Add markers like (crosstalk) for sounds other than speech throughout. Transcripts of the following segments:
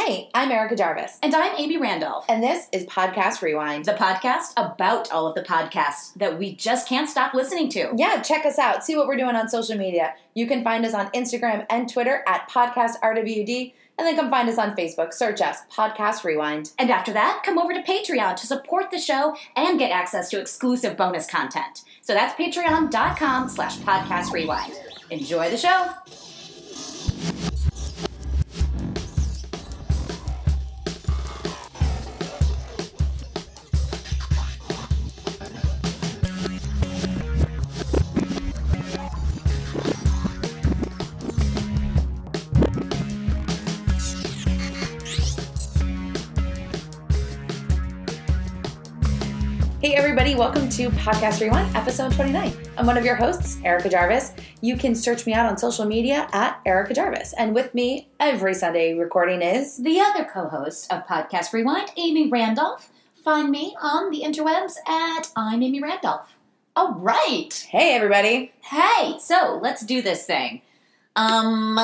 Hey, I'm Erica Jarvis, And I'm Amy Randolph. and this is Podcast Rewind. the podcast about all of the podcasts that we just can't stop listening to. Yeah, check us out. See what we're doing on social media. You can find us on Instagram and Twitter at Podcast RWD, and then come find us on Facebook. Search us, Podcast Rewind. And after that, come over to Patreon to support the show and get access to exclusive bonus content. So that's patreon.com slash podcast rewind. Enjoy the show. Everybody, welcome to Podcast Rewind, episode 29. I'm one of your hosts, Erica Jarvis. You can search me out on social media at Erica Jarvis. And with me every Sunday recording is The other co-host of Podcast Rewind, Amy Randolph. Find me on the interwebs at I'm Amy Randolph. All right. Hey, everybody. Hey, so let's do this thing. Um,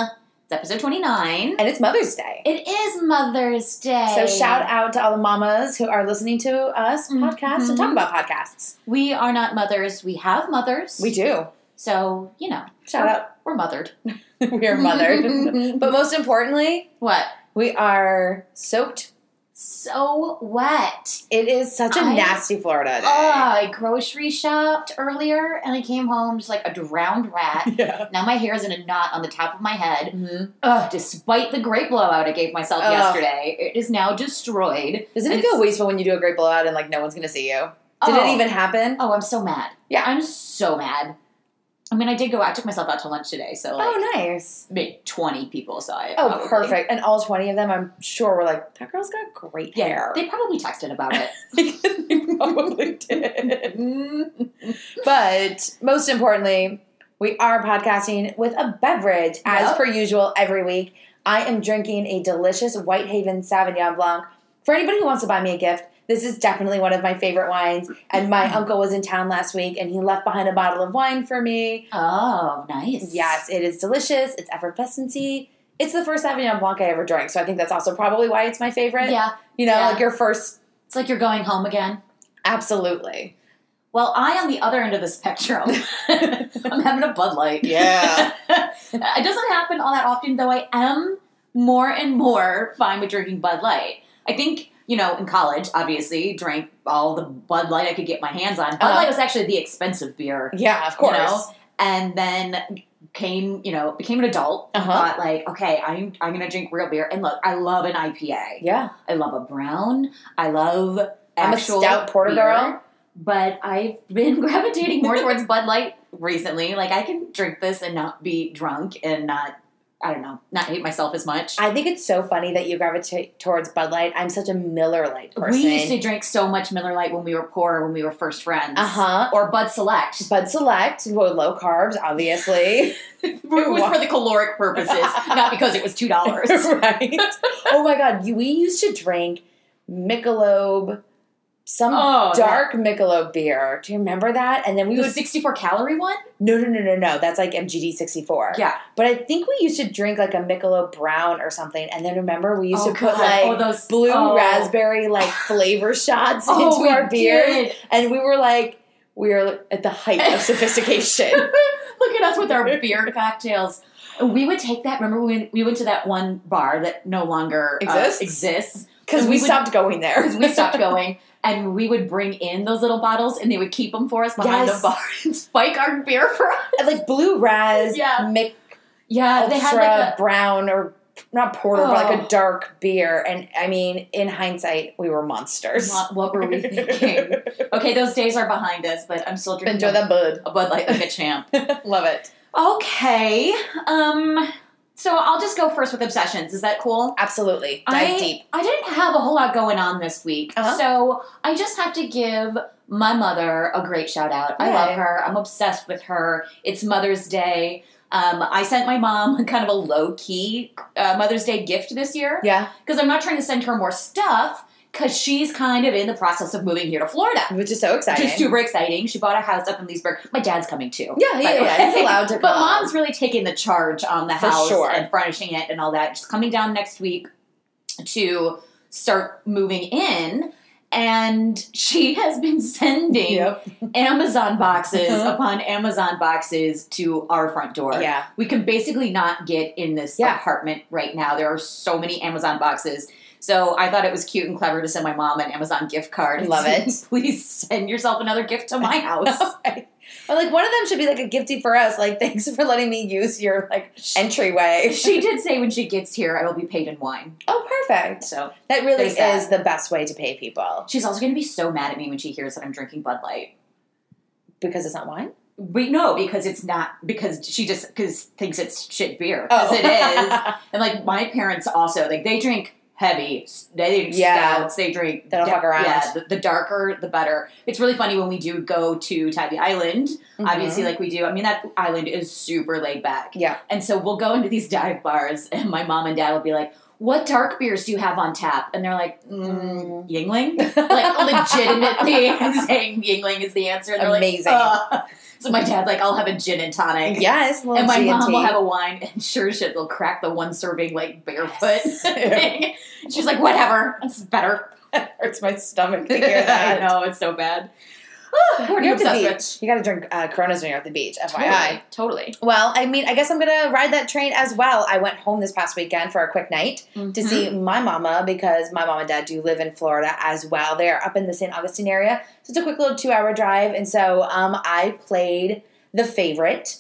it's episode 29. And it's Mother's Day. It is Mother's Day. So shout out to all the mamas who are listening to us mm-hmm. podcast and talk about podcasts. We are not mothers. We have mothers. We do. So, you know, Shout out. we're mothered. (laughs) we are mothered. (laughs) but most importantly, What? we are soaked. So wet. It is such a I- nasty Florida day. Oh, I grocery shopped earlier and I came home just like a drowned rat. (laughs) yeah. Now my hair is in a knot on the top of my head. Mhm. Ugh, despite the great blowout I gave myself Ugh. yesterday, it is now destroyed. Doesn't it feel wasteful when you do a great blowout and like no one's gonna see you? Did Oh. it even happen? Oh, I'm so mad. Yeah. I'm so mad. I mean, I did go. I took myself out to lunch today, so oh, like oh, nice. maybe 20 people saw it. Oh, probably. perfect. And all 20 of them, I'm sure, were like, that girl's got great Yeah, hair. they probably texted about it. (laughs) they probably did. but most importantly, we are podcasting with a beverage as Yep. per usual every week. I am drinking a delicious Whitehaven Sauvignon Blanc. For anybody who wants to buy me a gift, this is definitely one of my favorite wines. And my Mm. uncle was in town last week and he left behind a bottle of wine for me. Oh, nice. Yes, it is delicious. It's effervescency. It's the first Sauvignon Blanc I ever drank, so I think that's also probably why it's my favorite. Yeah, You know, Yeah. like your first. it's like you're going home again. Absolutely. Well, I on the other end of the spectrum, (laughs) I'm having a Bud Light. Yeah. (laughs) it doesn't happen all that often, though. I am more and more fine with drinking Bud Light. I think you know, in college, obviously, drank all the Bud Light I could get my hands on. Bud Uh-huh. Light was actually the expensive beer. Yeah, of course. You know? and then came you know became an adult Uh-huh. thought like okay i'm i'm gonna drink real beer and look i love an ipa Yeah. i love a brown i love I'm a actual stout porter beer, girl. but i've been (laughs) gravitating more towards bud light recently like i can drink this and not be drunk and not i don't know not hate myself as much I think it's so funny that you gravitate towards Bud Light. I'm such a Miller Lite person. we used to drink so much miller lite when we were poor when we were first friends Uh huh. or bud select Bud Select, well, low carbs, obviously. (laughs) it was for the caloric purposes not because it was two dollars (laughs) right. Oh my God, we used to drink Michelob, some Oh, dark Michelob beer. Do you remember that? And then we the would 64 calorie one no, no, no, no, no. That's like MGD 64. Yeah. But I think we used to drink like a Michelob Brown or something. And then remember, we used oh, to put God. like oh, those blue oh. raspberry like flavor (laughs) shots Oh, into our beers. did. And we were like, we are at the height of sophistication. (laughs) Look at us with our beer cocktails. We would take that. Remember when we went to that one bar that no longer uh, Exists? exists Because we, we would- stopped going there. (laughs) because we stopped going, and we would bring in those little bottles, and they would keep them for us behind Yes. the bar (laughs) and spike our beer for us. Like blue raz, Yeah. Mick Yeah, Ultra they had like a brown or not porter, but like Oh. a dark beer. And I mean, in hindsight, we were monsters. what, what were we thinking? (laughs) Okay, those days are behind us, but I'm still drinking Enjoy that bud. a Bud Light like a champ. Love it. Okay, um, so I'll just go first with obsessions. Is that cool? Absolutely. Dive I, deep. I didn't have a whole lot going on this week, Uh-huh. so I just have to give my mother a great shout out. I love her. I'm obsessed with her. It's Mother's Day. Um, I sent my mom (laughs) kind of a low key uh, Mother's Day gift this year Yeah. because I'm not trying to send her more stuff because she's kind of in the process of moving here to Florida. Which is so Which exciting. is super exciting. She bought a house up in Leesburg. My dad's coming too. Yeah, yeah, yeah. He's allowed to (laughs) But mom's really taking the charge on the For house sure. and furnishing it and all that. She's coming down next week. to start moving in. And she (laughs) has been sending Amazon boxes (laughs) upon Amazon boxes to our front door. Yeah. We can basically not get in this Yeah. apartment right now. There are so many Amazon boxes. So I thought it was cute and clever to send my mom an Amazon gift card. (laughs) Love it. (laughs) Please send yourself another gift to my (laughs) house. Or like one of them should be like a gifty for us. Like thanks for letting me use your like entryway. she did say when she gets here, I will be paid in wine. Oh, perfect. So That really There's that. is the best way to pay people she's also going to be so mad at me when she hears that I'm drinking Bud Light. because it's not wine. We know because it's not because she just because thinks it's shit beer Oh. because it is. And like my parents also like they drink heavy. They drink Yeah. stouts. They drink. They don't fuck around. Yeah, the, the darker the better. It's really funny when we do go to Tybee Island. Obviously, Mhm. like we do. I mean, that island is super laid back. Yeah. And so we'll go into these dive bars, (laughs) and my mom and dad will be like, "What dark beers do you have on tap?" And they're like, mm, "Yuengling." (laughs) like legitimately (laughs) saying Yuengling is the answer. And they're Amazing. Like, "Uh." So my dad's like, "I'll have a gin and tonic." Yes, a And my G mom will have a wine, and sure shit, they'll crack the one serving like barefoot Yes. (laughs) thing. She's like, "Whatever, it's better." It hurts my stomach to hear that. I know it's so bad. You You're the obsessed with? beach. You got to drink uh, Coronas when you're at the beach. FYI. Totally, totally. Well, I mean, I guess I'm gonna ride that train as well. I went home this past weekend for a quick night to Mhm. see my mama because my mom and dad do live in Florida as well. They're up in the St. Augustine area, so it's a quick little two-hour drive. And so, um, I played the favorite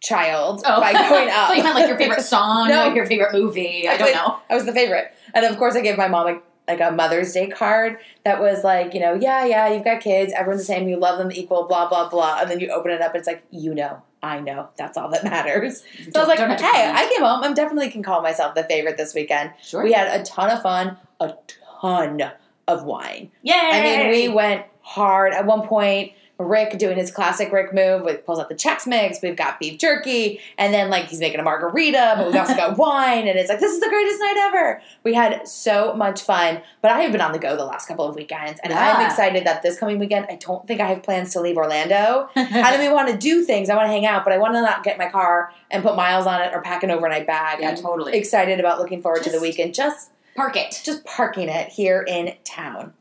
child by going up. (laughs) so you meant like your favorite (laughs) song, No. or your favorite movie. I don't played- (laughs) know. I was the favorite, and of course, I gave my mom a, like a Mother's Day card that was like, you know, yeah, yeah, you've got kids, everyone's the same, you love them equal, blah blah blah, and then you open it up, it's like, you know, I know, that's all that matters. (laughs) So I was like, Don't hey. I came home. I definitely can call myself the favorite this weekend. sure. We had a ton of fun, a ton of wine. Yay! I mean, we went hard. At one point, Rick doing his classic Rick move, with pulls out the Chex Mix. We've got beef jerky, and then like he's making a margarita, but we've also got (laughs) wine, and it's like this is the greatest night ever. We had so much fun, but I have been on the go the last couple of weekends, and I'm excited that this coming weekend. I don't think I have plans to leave Orlando. I don't (laughs) even want to do things. I want to hang out, but I want to not get my car and put miles on it or pack an overnight bag. yeah, I'm totally. excited about looking forward to the weekend. Just Park it. just parking it here in town.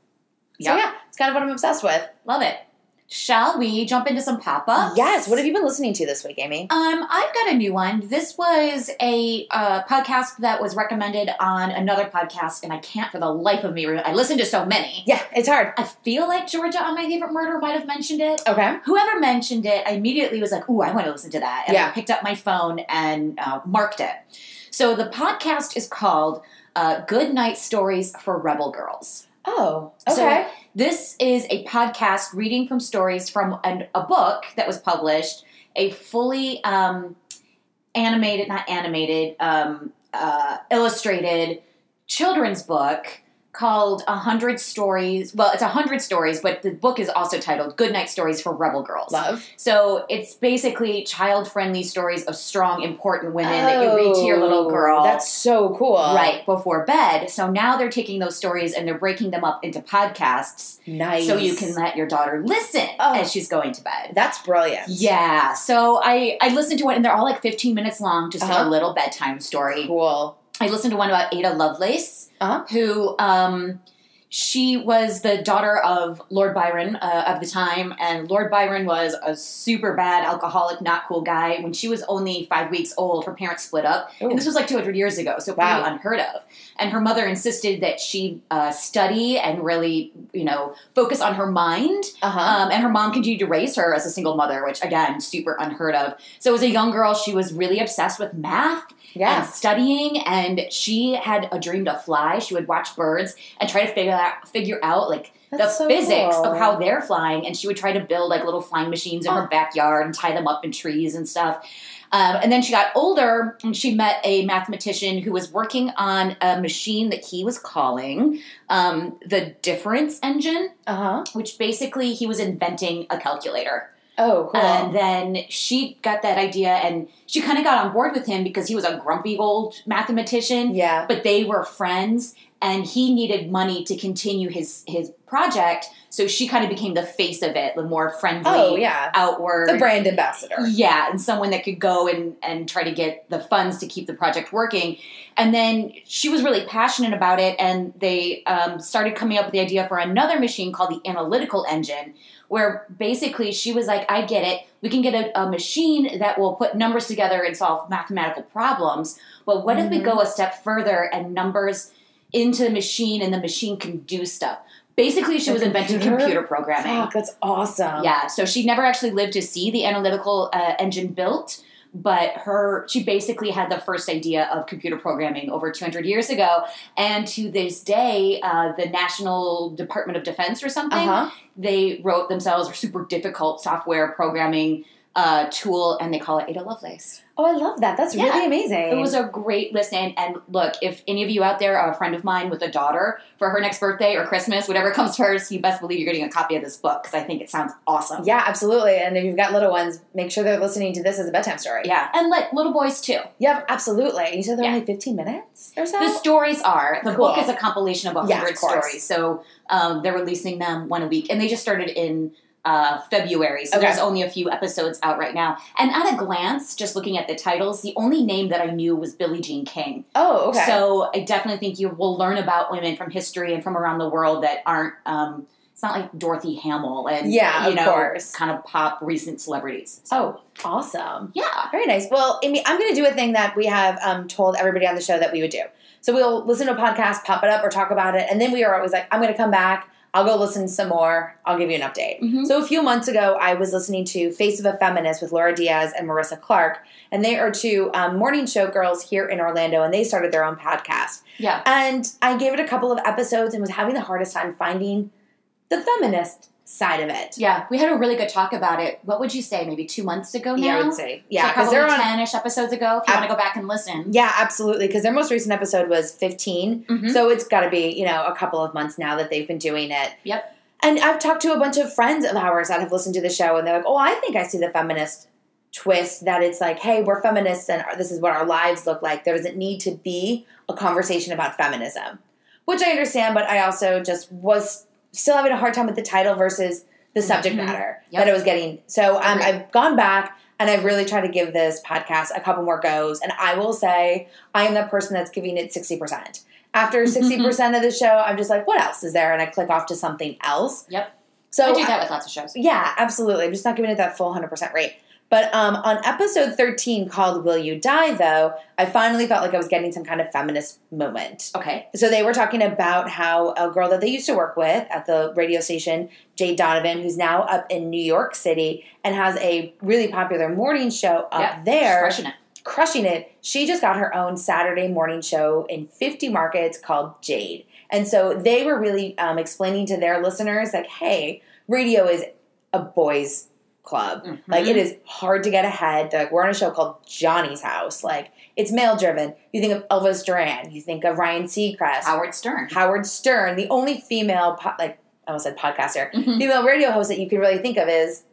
So yeah, it's kind of what I'm obsessed with. Love it. Shall we jump into some pop ups? Yes. What have you been listening to this week, Amy? Um, I've got a new one. This was a uh, podcast that was recommended on another podcast, and I can't for the life of me. re- I listened to so many. Yeah, it's hard. I feel like Georgia on My Favorite Murder might have mentioned it. Okay. Whoever mentioned it, I immediately was like, "Ooh, I want to listen to that." And Yeah. I picked up my phone and uh, marked it. So the podcast is called uh, "Good Night Stories for Rebel Girls." Oh, So- okay. This is a podcast reading from stories from an, a book that was published, a fully um, animated, not animated, um, uh, illustrated children's book called A Hundred Stories. Well, it's A Hundred Stories, but the book is also titled Good Night Stories for Rebel Girls. Love. So it's basically child friendly stories of strong, important women that you read to your little Oh, girl. That's so cool. Right before bed. So now they're taking those stories and they're breaking them up into podcasts Nice. so you can let your daughter listen Oh. as she's going to bed. That's brilliant. Yeah, so I I listened to it and they're all like 15 minutes long, just Uh-huh. a little bedtime story. Cool. I listened to one about Ada Lovelace, Uh-huh. who um she was the daughter of Lord Byron uh, of the time, and Lord Byron was a super bad alcoholic, not cool guy. When she was only five weeks old, her parents split up, Ooh. and this was like 200 years ago, so Wow. pretty unheard of. And her mother insisted that she uh, study and really, you know, focus on her mind. Uh huh. Um, and her mom continued to raise her as a single mother, which again, super unheard of. So as a young girl, she was really obsessed with math and studying, and she had a dream to fly. She would watch birds and try to figure out figure out like That's the so physics cool. of how they're flying, and she would try to build like little flying machines in Oh. her backyard and tie them up in trees and stuff. Um, and then she got older and she met a mathematician who was working on a machine that he was calling um, the difference engine, Uh huh. which basically he was inventing a calculator. Oh, cool. And then she got that idea and she kind of got on board with him because he was a grumpy old mathematician, yeah. but they were friends. And he needed money to continue his his project. So she kind of became the face of it, the more friendly, Oh yeah, outward, the brand ambassador. yeah, and someone that could go and and try to get the funds to keep the project working. And then she was really passionate about it, and they um, started coming up with the idea for another machine called the analytical engine, where basically she was like, "I get it. We can get a, a machine that will put numbers together and solve mathematical problems. But what if we Mhm. go a step further and numbers into the machine, and the machine can do stuff?" Basically, she The was inventing computer? computer programming. Fuck, that's awesome. Yeah, so she never actually lived to see the analytical uh, engine built, but her she basically had the first idea of computer programming over 200 years ago, and to this day, uh, the National Department of Defense or something Uh huh. they wrote themselves super difficult software programming uh, tool, and they call it Ada Lovelace. Oh, I love that. That's Yeah. really amazing. It was a great list. And, look, if any of you out there are a friend of mine with a daughter for her next birthday or Christmas, whatever (laughs) comes first, you best believe you're getting a copy of this book because I think it sounds awesome. yeah, absolutely. And if you've got little ones, make sure they're listening to this as a bedtime story. Yeah, and like little boys too. Yeah, absolutely. You said they're Yeah. only 15 minutes or so? The stories are the Cool. book is a compilation of a Yeah, of hundred stories. So um, they're releasing them one a week, and they just started in uh, February. So Okay. there's only a few episodes out right now. And at a glance, just looking at the titles, the only name that I knew was Billie Jean King. oh, okay. So I definitely think you will learn about women from history and from around the world that aren't. Um, it's not like Dorothy Hamill and Yeah, you know, course. kind of pop recent celebrities. So, oh, awesome. yeah, Very nice. Well, Amy, I'm going to do a thing that we have um, told everybody on the show that we would do. So we'll listen to a podcast, pop it up, or talk about it, and then we are always like, I'm going to come back. I'll go listen some more. I'll give you an update. Mhm. So a few months ago, I was listening to Face of a Feminist with Laura Diaz and Marissa Clark, and they are two um, morning show girls here in Orlando, and they started their own podcast. yeah. And I gave it a couple of episodes and was having the hardest time finding the feminist side of it. Yeah, we had a really good talk about it. What would you say? Maybe two months ago now. Yeah, I would say. Yeah, because probably they're on. ten-ish episodes ago. If you Ab- want to go back and listen. Yeah, absolutely. Because their most recent episode was 15. Mhm. So it's got to be, you know, a couple of months now that they've been doing it. Yep. And I've talked to a bunch of friends of ours that have listened to the show, and they're like, oh, I think I see the feminist twist that it's like, hey, we're feminists and this is what our lives look like. There doesn't need to be a conversation about feminism, which I understand, but I also just was still having a hard time with the title versus the subject Mhm. matter Yep. that I was getting. So um, I've gone back and I've really tried to give this podcast a couple more goes. And I will say, I am the person that's giving it 60%. After (laughs) 60% of the show, I'm just like, what else is there? And I click off to something else. Yep. So I do that with lots of shows. yeah, absolutely. I'm just not giving it that full 100% rate. But um, on episode 13 called Will You Die, though, I finally felt like I was getting some kind of feminist moment. Okay. So they were talking about how a girl that they used to work with at the radio station, Jade Donovan, who's now up in New York City and has a really popular morning show up Yeah, there Crushing it. crushing it. She just got her own Saturday morning show in 50 markets called Jade. And so they were really um, explaining to their listeners, like, hey, radio is a boys' club. Mhm. Like, it is hard to get ahead. They're like, we're on a show called Johnny's House. Like, it's male driven. You think of Elvis Duran, you think of Ryan Seacrest, Howard Stern. Howard Stern. The only female, po- like, I almost said podcaster, Mhm. female radio host that you can really think of is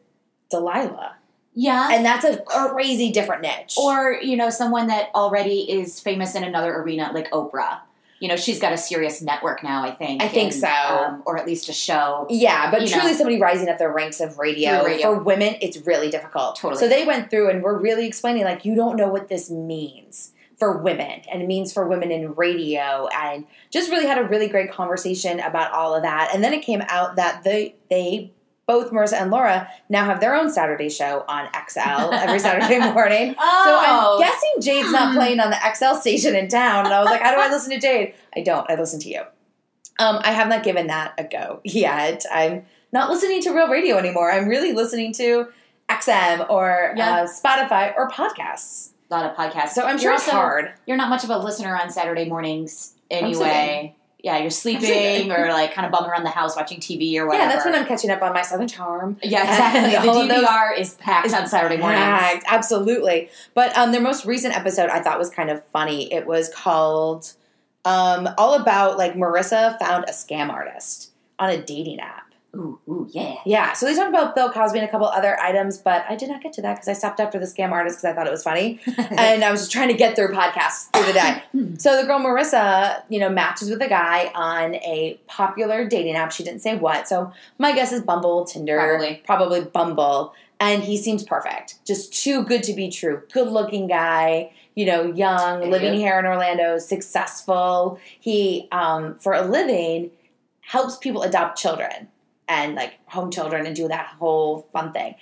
Delilah. Yeah. And that's a crazy different niche. or you know someone that already is famous in another arena like oprah you know she's got a serious network now i think I think and, so. um, or at least a show Yeah, but truly know. somebody rising up the ranks of radio, radio. for women, it's really difficult. Totally. So they went through and were really explaining like you don't know what this means for women and it means for women in radio and just really had a really great conversation about all of that. And then it came out that they they both Marissa and Laura now have their own Saturday show on XL every Saturday (laughs) morning. oh. So oh I'm guessing Jade's not Hmm. playing on the XL station in town. And I was like, how do I listen to Jade? I don't. I listen to you. Um, I have not given that a go yet. I'm not listening to real radio anymore. I'm really listening to XM or Yeah. uh, Spotify or podcasts. a lot of podcasts So I'm sure You're it's also- hard. you're not much of a listener on saturday mornings anyway yeah you're (laughs) sleeping or like kind of bumming around the house watching tv or whatever Yeah, that's when I'm catching up on my Southern Charm. yeah exactly (laughs) the dvr is packed is on saturday mornings Packed, absolutely. But um, their most recent episode I thought was kind of funny. It was called um, all about like Marissa found a scam artist on a dating app. Ooh, ooh, yeah. Yeah, so they talked about Bill Cosby and a couple other items, but I did not get to that because I stopped after the scam artist because I thought it was funny, (laughs) and I was just trying to get through podcasts through the day. so the girl Marissa, you know, matches with a guy on a popular dating app. She didn't say what, so my guess is Bumble, Tinder, Probably. probably Bumble, and he seems perfect, just too good to be true. Good-looking guy, you know, young, living Yeah. here in Orlando, successful. He, um, for a living, helps people adopt children and like home children and do that whole fun thing.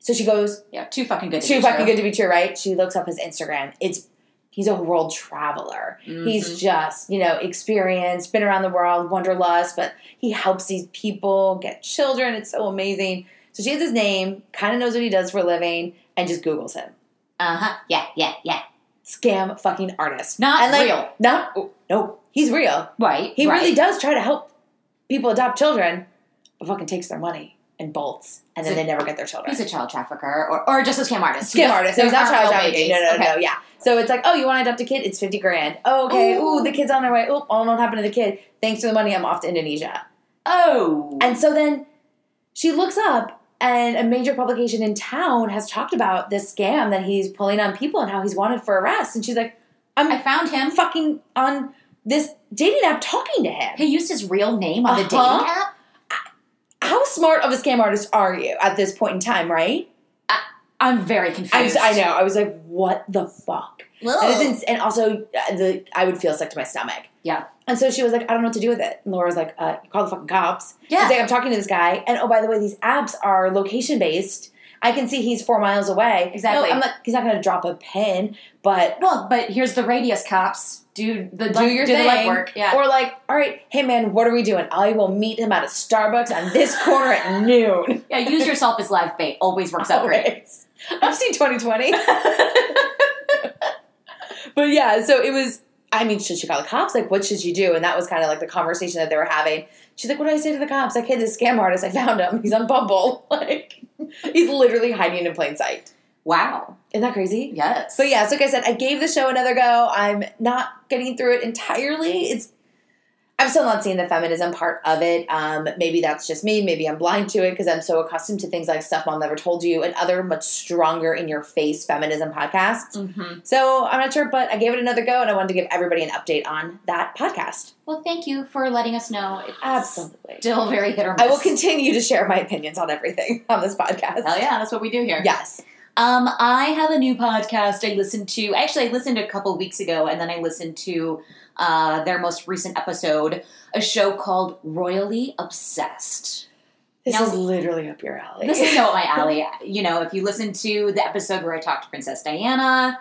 So she goes, Yeah, too fucking good to be true. too fucking true. good to be true, right? She looks up his Instagram. It's he's a world traveler. He's Mhm. just, you know, experienced, been around the world, wanderlust, but he helps these people get children. It's so amazing. So she has his name, kind of knows what he does for a living, and just Googles him. Uh-huh. Yeah, yeah, yeah. Scam fucking artist. Not like, real. Not, oh, no, he's real. Right. He right. really does try to help people adopt children, fucking takes their money and bolts, and then So they never get their children. He's a child trafficker or, or just a scam artist. scam artist. those He's not child trafficking. No, no, Okay. no, yeah. So it's like, oh, you want to adopt a kid? It's fifty grand. Oh, okay. Ooh. Ooh, the kid's on their way. Oh, oh, what happened to the kid? Thanks for the money. I'm off to Indonesia. Oh. And so then she looks up, and a major publication in town has talked about this scam that he's pulling on people and how he's wanted for arrest. And she's like, I'm I found him. fucking on this dating app talking to him. He used his real name on the Uh-huh. dating app. How smart of a scam artist are you at this point in time, right? I'm very I, confused. was, I know. I was like, what the fuck? And, and also, uh, the I would feel sick to my stomach. Yeah. And so she was like, I don't know what to do with it. And Laura was like, uh, call the fucking cops. Yeah. Like, I'm talking to this guy. And oh, by the way, these apps are location based. I can see he's four miles away. Exactly. No, I'm like, he's not going to drop a pin, but Well, but here's the radius cops. Do the do your do thing. the legwork. Yeah. Or like, all right, hey man, what are we doing? I will meet him at a Starbucks on this corner at (laughs) noon. yeah. Use yourself as live bait. Always works out great. I've seen 2020. (laughs) But yeah, so it was. I mean, should she call the cops? Like, what should she do? And that was kind of like the conversation that they were having. She's like, "What do I say to the cops? Like, hey, this scam artist, I found him. He's on Bumble. (laughs) Like, he's literally hiding in plain sight. Wow. Isn't that crazy? Yes. But yeah, so like I said, I gave the show another go. I'm not getting through it entirely. It's I'm still not seeing the feminism part of it. Um, maybe that's just me. Maybe I'm blind to it because I'm so accustomed to things like Stuff Mom Never Told You and other much stronger in your face feminism podcasts. hmm So I'm not sure, but I gave it another go and I wanted to give everybody an update on that podcast. Well, thank you for letting us know. It's Absolutely. Still very hit or miss. I will continue to share my opinions on everything (laughs) on this podcast. Hell yeah, that's what we do here. Yes. Um, I have a new podcast I listened to. Actually, I listened a couple weeks ago, and then I listened to uh, their most recent episode, a show called Royally Obsessed. This Now- is literally up your alley. This is (laughs) no my alley. You know, if you listen to the episode where I talked to Princess Diana,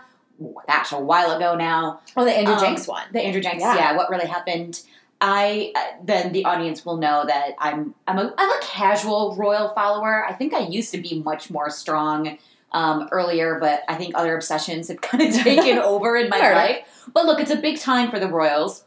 gosh, a while ago now, oh, the Andrew Um, Jenks one. the Andrew Jenks, Yeah. yeah. what really happened. I uh, then the audience will know that I'm I'm a I'm a casual royal follower. I think I used to be much more strong um, earlier, but I think other obsessions have (laughs) kind of (laughs) taken over in my Sure. life. But look, it's a big time for the royals.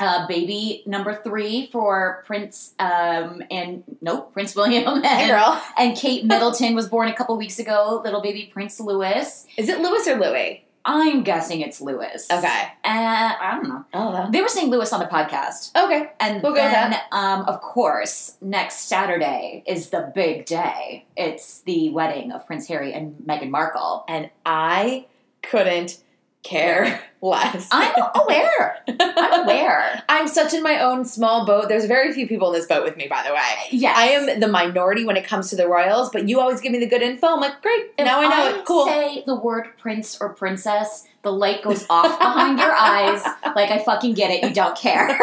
Uh, baby number three for Prince um, and nope Prince William (laughs) and, Hey, and Kate Middleton was born a couple weeks ago. Little baby Prince Louis. Is it Louis or Louis? I'm guessing it's Louis. Okay. And I don't know. Don't. They were saying Lewis on the podcast. Okay. And We'll go with then, um, of course, next Saturday is the big day. It's the wedding of Prince Harry and Meghan Markle. And I couldn't care (laughs) less. I'm aware. I'm (laughs) aware. I'm such in my own small boat. There's very few people in this boat with me, by the way. Yes. I am the minority when it comes to the royals, but you always give me the good info. I'm like, great. If now I know it. Cool. say the word prince or princess, the light goes off behind your eyes. (laughs) Like, I fucking get it. You don't care.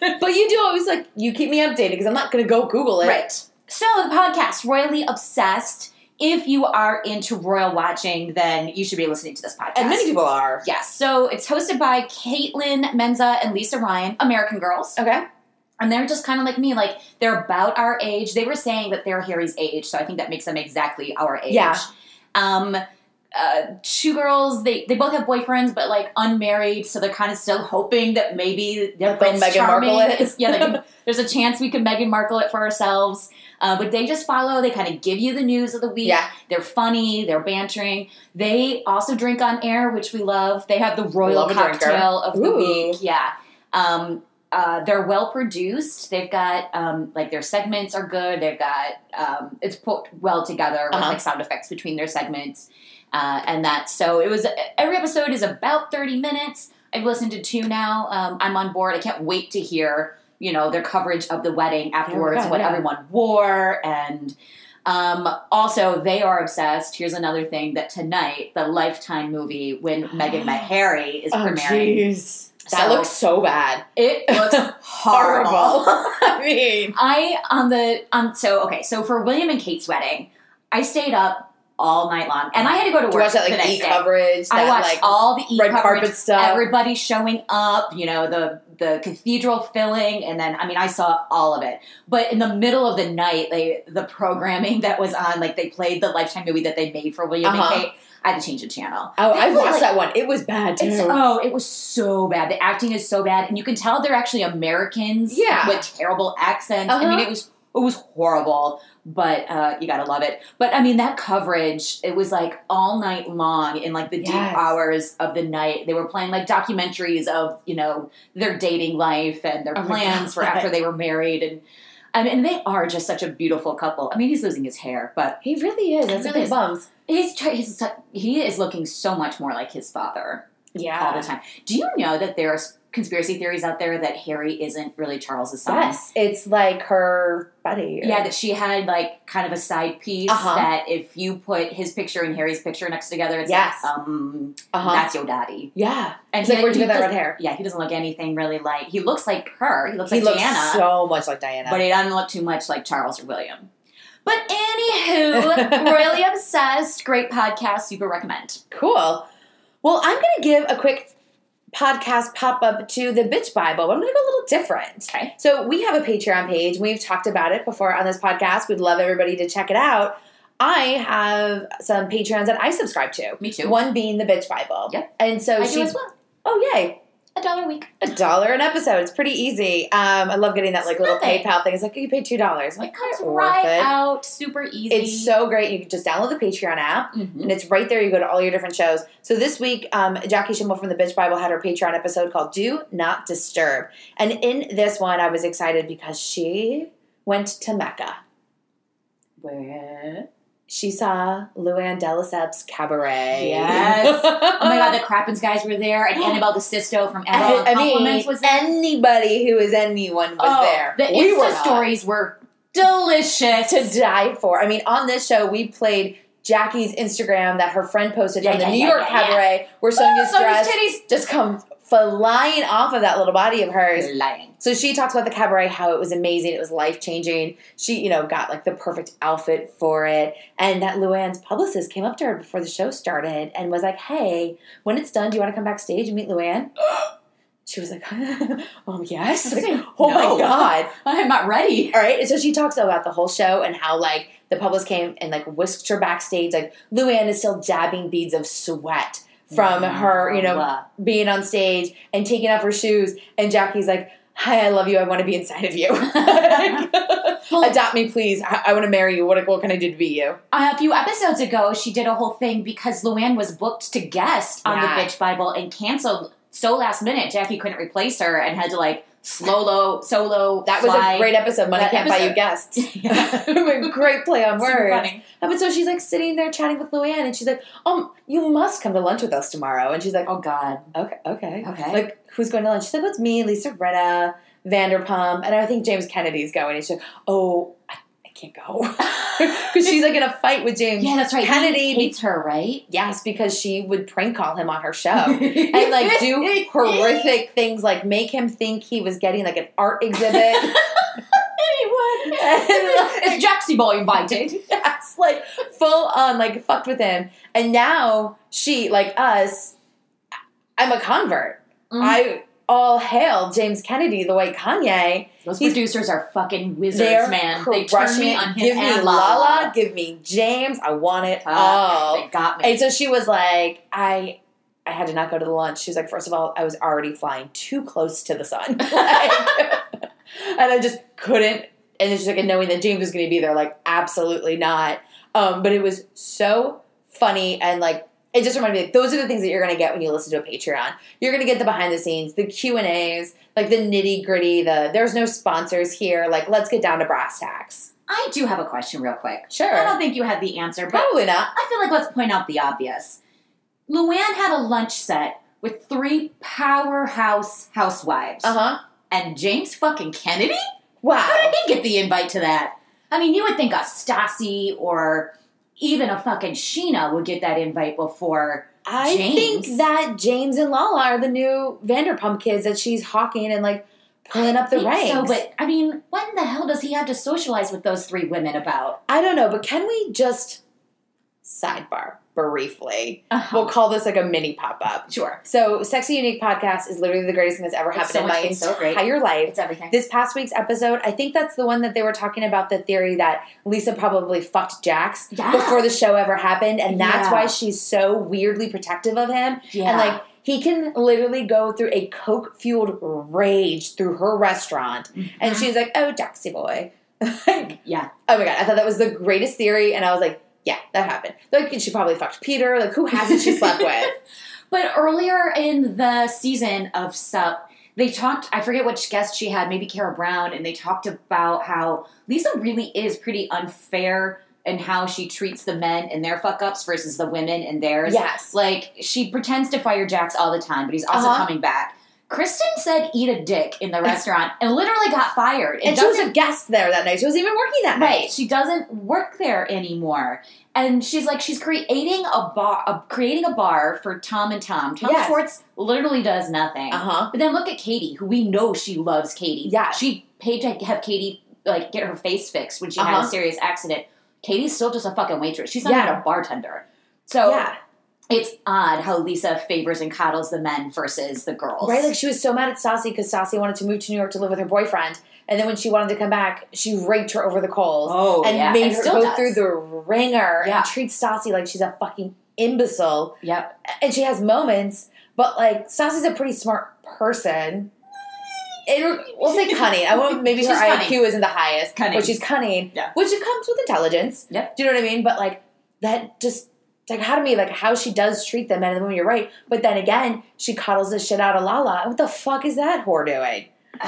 but you do always like you keep me updated because I'm not going to go Google it. Right. So the podcast, Royally Obsessed. If you are into royal watching, then you should be listening to this podcast. And many people are. Yes. So it's hosted by Caitlin Menza and Lisa Ryan, American girls. Okay. And they're just kind of like me. Like, they're about our age. They were saying that they're Harry's age, so I think that makes them exactly our age. Yeah. Um, uh, two girls, they, they both have boyfriends, but like unmarried, so they're kind of still hoping that maybe their Meghan Markle is- (laughs) yeah, there's a chance we could Meghan Markle it for ourselves. Uh, but they just follow. They kind of give you the news of the week. Yeah. They're funny. They're bantering. They also drink on air, which we love. They have the royal Love a drinker. cocktail of the Ooh. week. Yeah. Um, uh, they're well produced. They've got um, like their segments are good. They've got um, it's put well together with Uh-huh. like sound effects between their segments, uh, and that. So it was every episode is about thirty minutes. I've listened to two now. Um, I'm on board. I can't wait to hear you know their coverage of the wedding afterwards, God, what yeah. everyone wore, and um, also they are obsessed. Here's another thing that tonight the Lifetime movie when (gasps) Meghan Met Harry is Oh, premiering. jeez. That So- looks so bad. It (laughs) looks horrible. (laughs) I mean, I on the um so okay so for William and Kate's wedding, I stayed up all night long, and I had to go to work watch that like e coverage? I watched like all the e red coverage, carpet stuff. everybody showing up, you know the the cathedral filling, and then I mean I saw all of it. But in the middle of the night, they the programming (laughs) that was on, like they played the Lifetime movie that they made for William Uh-huh. and Kate. I had to change the channel. Oh, I watched like- that one. It was bad too. Oh, it was so bad. The acting is so bad, and you can tell they're actually Americans Yeah. with terrible accents. I Uh-huh. mean, it was it was horrible, but uh, you gotta love it. But I mean, that coverage it was like all night long in like the deep hours of the night. They were playing like documentaries of you know their dating life and their Oh plans for after they were married, and I mean, they are just such a beautiful couple. I mean, he's losing his hair, but he really is. That's really bums. he's, he's he is looking so much more like his father Yeah. all the time. Do you know that there's conspiracy theories out there that Harry isn't really Charles's son? Yes, it's like her buddy. or- Yeah, that she had like kind of a side piece Uh-huh. that if you put his picture and Harry's picture next together, it's Yes. like, um, uh-huh. that's your daddy. yeah. And like, he- where'd you get that red hair? Yeah, he doesn't look anything really like. He looks like her. He looks He like looks Diana, so much like Diana. but he doesn't look too much like Charles or William. But anywho, (laughs) Royally Obsessed, great podcast, super recommend. Cool. Well, I'm going to give a quick podcast pop up to the Bitch Bible. but I'm going to go a little different. Okay. So we have a Patreon page. We've talked about it before on this podcast. We'd love everybody to check it out. I have some Patreons that I subscribe to. Me too. One being the Bitch Bible. Yep. And so I she. do as well. Oh yay! A dollar a week. A dollar an episode. It's pretty easy. Um, I love getting that like It's little nothing. PayPal thing. It's like you pay two dollars. It comes right it. out, super easy. It's so great. You can just download the Patreon app. Mhm. and it's right there. You go to all your different shows. So this week, um, Jackie Schimmel from the Bitch Bible had her Patreon episode called "Do Not Disturb," and in this one, I was excited because she went to Mecca. Where? She saw Luann de Lesseps Cabaret. Yes. (laughs) Oh my god, the Crappens guys were there, and Annabelle (gasps) DeSisto from Annabelle I, I mean, was there. anybody who is anyone was oh, there. The we Insta were stories were delicious. to die for. I mean, on this show, we played Jackie's Instagram that her friend posted Yeah, from the yeah, New yeah, York. Cabaret, where Sonja's ah, Oh, Sonja's dress titties. just come flying off of that little body of hers. Lying. So she talks about the cabaret, how it was amazing, it was life changing. She, you know, got like the perfect outfit for it. And that Luann's publicist came up to her before the show started and was like, Hey, when it's done, do you want to come backstage and meet Luann? (gasps) She was like, (laughs) Oh, yes. Like, (laughs) oh No. my God. (laughs) I'm not ready. All right. And so she talks about the whole show and how, like, the publicist came and, like, whisked her backstage. Like, Luann is still dabbing beads of sweat from her, you know, Wow. being on stage and taking off her shoes. And Jackie's like, Hi, I love you. I want to be inside of you. (laughs) Adopt me, please. I, I want to marry you. What, what can I do to be you? a few episodes ago, she did a whole thing because Luann was booked to guest on Yeah. the Bitch Bible and canceled so last minute. Jackie couldn't replace her and had to like solo solo. That was fly. a great episode. Money That can't buy you episode. guests. (laughs) (laughs) great play on words. But so she's like sitting there chatting with Luann, and she's like, "Um, you must come to lunch with us tomorrow." And she's like, Oh God. "Okay, okay, Okay. Like, who's going to lunch?" She's like, "What's me, Lisa Rinna, Vanderpump, and I think James Kennedy's going." And she's like, "Oh, I can't go," (laughs) because she's like in a fight with James. Yeah, that's right. Kennedy He hates her, right? Yes, because she would prank call him on her show and (laughs) like do horrific things, like make him think he was getting like an art exhibit. (laughs) Anyone? Is Jaxie Boy invited? yes, like full on, like fucked with him. And now she, like us, I'm a convert. Mhm. I all hail James Kennedy, the white Kanye. Those He's- producers are fucking wizards, man. They turn me on him Give me and Lala, Lala. give me James. I want it Fuck, all. They got me. And so she was like, I I had to not go to the lunch. She was like, first of all, I was already flying too close to the sun. (laughs) Like, (laughs) and I just couldn't. And then she's like, and knowing that James was going to be there, like, absolutely not. Um, but it was so funny and like, it just reminded me like, those are the things that you're going to get when you listen to a patreon you're going to get the behind the scenes the q and a's like the nitty gritty the there's no sponsors here like let's get down to brass tacks I do have a question, real quick. Sure. I don't think you had the answer, but probably not I feel like let's point out the obvious. Luann had a lunch set with three powerhouse housewives, uh-huh and James fucking Kennedy. wow How did he get the invite to that? I mean, you would think a Stassi or even a fucking Scheana would get that invite before. I James. think that James and Lala are the new Vanderpump kids that she's hawking and like pulling up the ranks. So, but I mean, what in the hell does he have to socialize with those three women about? I don't know, but can we just sidebar briefly? Uh-huh. We'll call this like a mini pop up. Sure, So, Sexy Unique podcast is literally the greatest thing that's ever It's happened so in my so great. entire life. it's everything. This past week's episode, I think that's the one that they were talking about the theory that Lisa probably fucked Jax Yeah. before the show ever happened, and that's Yeah. why she's so weirdly protective of him. yeah, And like he can literally go through a coke fueled rage through her restaurant, and Mhm. she's like, "Oh, Jaxie boy." (laughs) like, yeah, oh my god, I thought that was the greatest theory, and I was like, "Yeah, that happened." Like she probably fucked Peter. Like who hasn't she slept with? (laughs) But earlier in the season of Sup, they talked, I forget which guest she had, maybe Kara Brown, and they talked about how Lisa really is pretty unfair in how she treats the men and their fuck ups versus the women and theirs. yes. Like, she pretends to fire Jax all the time, but he's also Uh-huh. coming back. Kristen said, eat a dick in the restaurant and literally got fired. It And she was a guest there that night. She wasn't even working that Right. night. She doesn't work there anymore. And she's like, she's creating a bar, a, creating a bar for Tom and Tom. Tom Yes. Schwartz literally does nothing. Uh huh. But then look at Katie, who we know she loves Katie. Yeah. She paid to have Katie like get her face fixed when she had a Uh-huh. serious accident. Katie's still just a fucking waitress. She's not Yeah. even a bartender. So yeah. It's odd how Lisa favors and coddles the men versus the girls. Right, like she was so mad at Stassi because Stassi wanted to move to New York to live with her boyfriend, and then when she wanted to come back, she raked her over the coals oh, and yeah. made And her still go does. through the ringer Yeah. and treats Stassi like she's a fucking imbecile. Yep. And she has moments, but like Stassi's a pretty smart person. It, we'll say cunning. I won't. Maybe her She's IQ isn't the highest, Cunning. but she's cunning, Yeah. which it comes with intelligence. Yep. Do you know what I mean? But like that just like how to me like how she does treat them, and then you're right. But then again, she coddles the shit out of Lala. What the fuck is that whore doing? (sighs)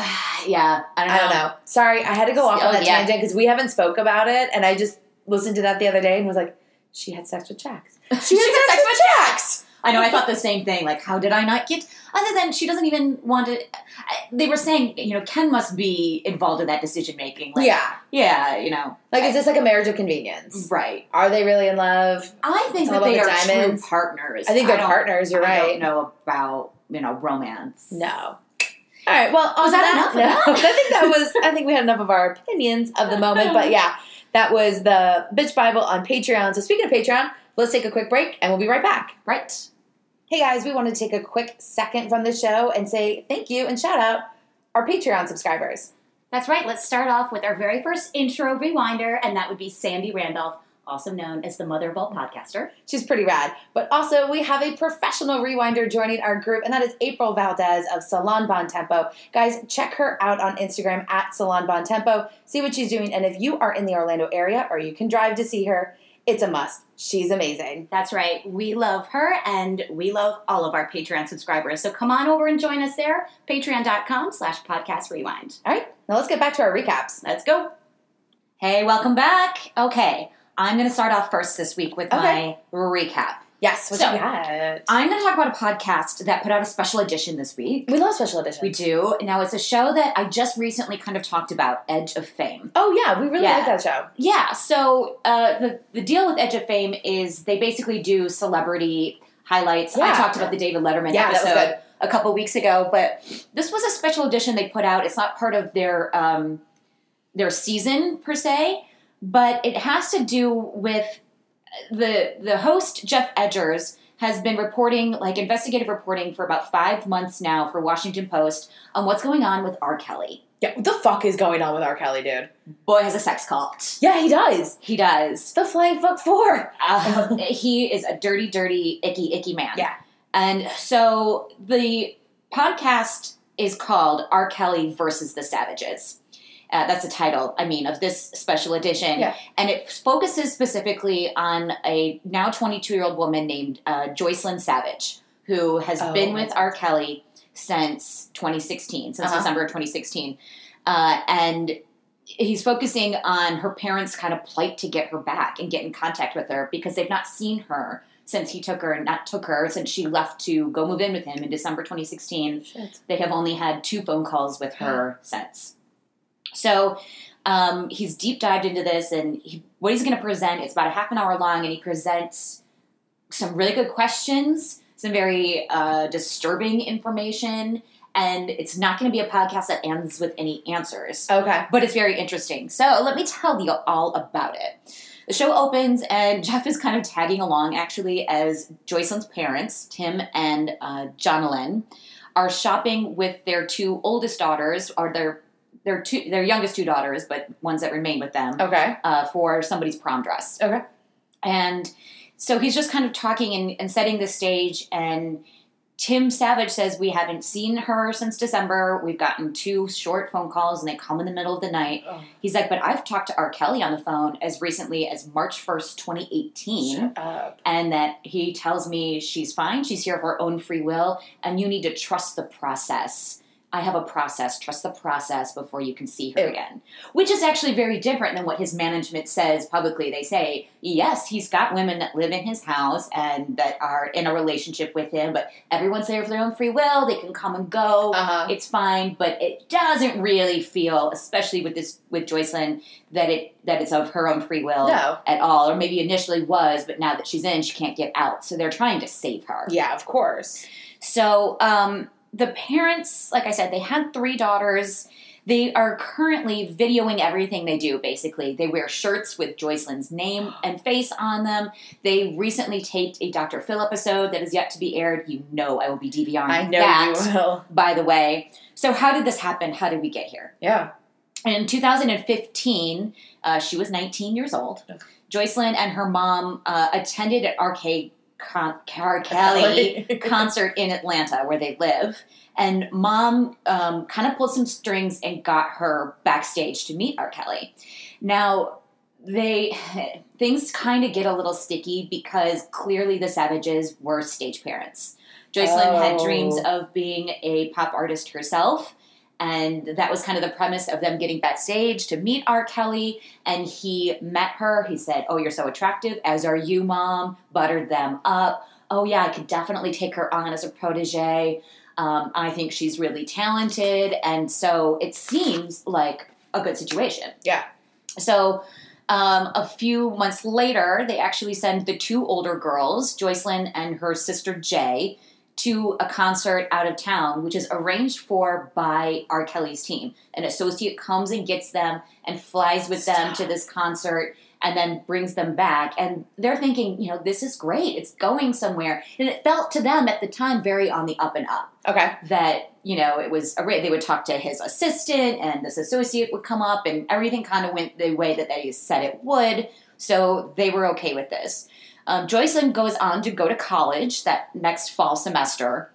yeah. I don't know. I don't know. Sorry, I had to go off Oh, on that yeah. tangent because we haven't spoke about it, and I just listened to that the other day and was like, she had sex with Jax. (laughs) She had had sex sex with with Jax. I know. I thought the same thing. Like, how did I not get? Other than she doesn't even want to. They were saying, you know, Ken must be involved in that decision making. Like, yeah, yeah, you know, like is this like a marriage of convenience? right. Are they really in love? I think that they about are the true partners. I think they're don't- partners. You're right. I don't know about you know romance. No. All right. Well, Was that that, enough that? (laughs) I think that was. I think we had enough of our opinions of the moment. But yeah, that was the bitch Bible on Patreon. So speaking of Patreon, let's take a quick break, and we'll be right back. Right. Hey guys, we want to take a quick second from the show and say thank you and shout out our Patreon subscribers. That's right. Let's start off with our very first intro rewinder, and that would be Sandy Randolph, also known as the mother of all podcaster. She's pretty rad. But also, we have a professional rewinder joining our group, and that is April Valdez of Salon Bon Tempo. Guys, check her out on Instagram at Salon Bon Tempo. See what she's doing. And if you are in the Orlando area or you can drive to see her, it's a must. She's amazing. That's right. We love her and we love all of our Patreon subscribers. So come on over and join us there. Patreon.com slash podcast rewind. All right, now let's get back to our recaps. Let's go. Hey, welcome back. Okay. I'm going to start off first this week with Okay. my recap. Yes, what So, you got? I'm going to talk about a podcast that put out a special edition this week. we love special editions. We do. Now, it's a show that I just recently kind of talked about, Edge of Fame. Oh yeah, we really Yeah. like that show. Yeah, so uh, the, the deal with Edge of Fame is they basically do celebrity highlights. I talked about the David Letterman Yeah, episode a couple weeks ago, but this was a special edition they put out. It's not part of their um, their season per se, but it has to do with the the host Geoff Edgers has been reporting like investigative reporting for about five months now for Washington Post on what's going on with R. Kelly. Yeah, what the fuck is going on with R. Kelly, dude? Boy has a sex cult. Yeah, he does. He does. The flying fuck four. Uh, (laughs) he is a dirty, dirty, icky, icky man. Yeah. And so the podcast is called R. Kelly versus the Savages. Uh, that's the title, I mean, of this special edition. Yeah. And it focuses specifically on a now 22 year old woman named uh, Joycelyn Savage, who has Oh, been with R. Kelly since 2016, since Uh-huh. December of 2016. Uh, and he's focusing on her parents' kind of plight to get her back and get in contact with her because they've not seen her since he took her, and not took her, since she left to go move in with him in December 2016 Shit. they have only had two phone calls with her since. So um, he's deep dived into this, and he, what he's going to present it's about a half an hour long, and he presents some really good questions, some very uh, disturbing information, and it's not going to be a podcast that ends with any answers Okay. but it's very interesting. So let me tell you all about it. The show opens, and (laughs) Geoff is kind of tagging along actually as Joycelyn's parents, Tim and uh, Jonjelyn, are shopping with their two oldest daughters, or their their two their youngest two daughters, but ones that remain with them, Okay. uh, for somebody's prom dress. Okay. And so he's just kind of talking and, and setting the stage. And Tim Savage says, We haven't seen her since December. We've gotten two short phone calls and they come in the middle of the night. Oh, He's like, But I've talked to R. Kelly on the phone as recently as March 1st, 2018. shut up. And that he tells me she's fine. She's here of her own free will. And you need to trust the process. I have a process. Trust the process before you can see her again. Which is actually very different than what his management says publicly. They say, yes, he's got women that live in his house and that are in a relationship with him, but everyone's there for their own free will. They can come and go. Uh huh. It's fine, but it doesn't really feel, especially with this with Joycelyn, that it that it's of her own free will No. at all, or maybe initially was, but now that she's in, she can't get out. So they're trying to save her. Yeah, of course. So um, the parents, like I said, they had three daughters. They are currently videoing everything they do, basically. They wear shirts with Joycelyn's name (gasps) and face on them. They recently taped a Dr. Phil episode that is yet to be aired. You know I will be DVRing I know that, you will. by the way. So how did this happen? How did we get here? Yeah. In 2015, uh, she was 19 years old. Okay. Joycelyn and her mom uh, attended an arcade con- R. Kelly (laughs) concert in Atlanta where they live. And mom um, kind of pulled some strings and got her backstage to meet R. Kelly. Now, they (laughs) things kind of get a little sticky because clearly the Savages were stage parents. Joycelyn had Oh. dreams of being a pop artist herself, and that was kind of the premise of them getting backstage to meet R. Kelly. And he met her. He said, "Oh, you're so attractive, as are you, mom." Buttered them up. Oh yeah, I could definitely take her on as a protege. Um, I think she's really talented, and so it seems like a good situation. Yeah. So um, a few months later, they actually send the two older girls, Joycelyn and her sister Jay, to a concert out of town, which is arranged for by R. Kelly's team. An associate comes and gets them and flies with them to this concert and then brings them back. And they're thinking, you know, this is great. It's going somewhere. And it felt to them at the time very on the up and up Okay. that you know it was a they would talk to his assistant and this associate would come up and everything kind of went the way that they said it would so they were okay with this um, joycelyn goes on to go to college that next fall semester.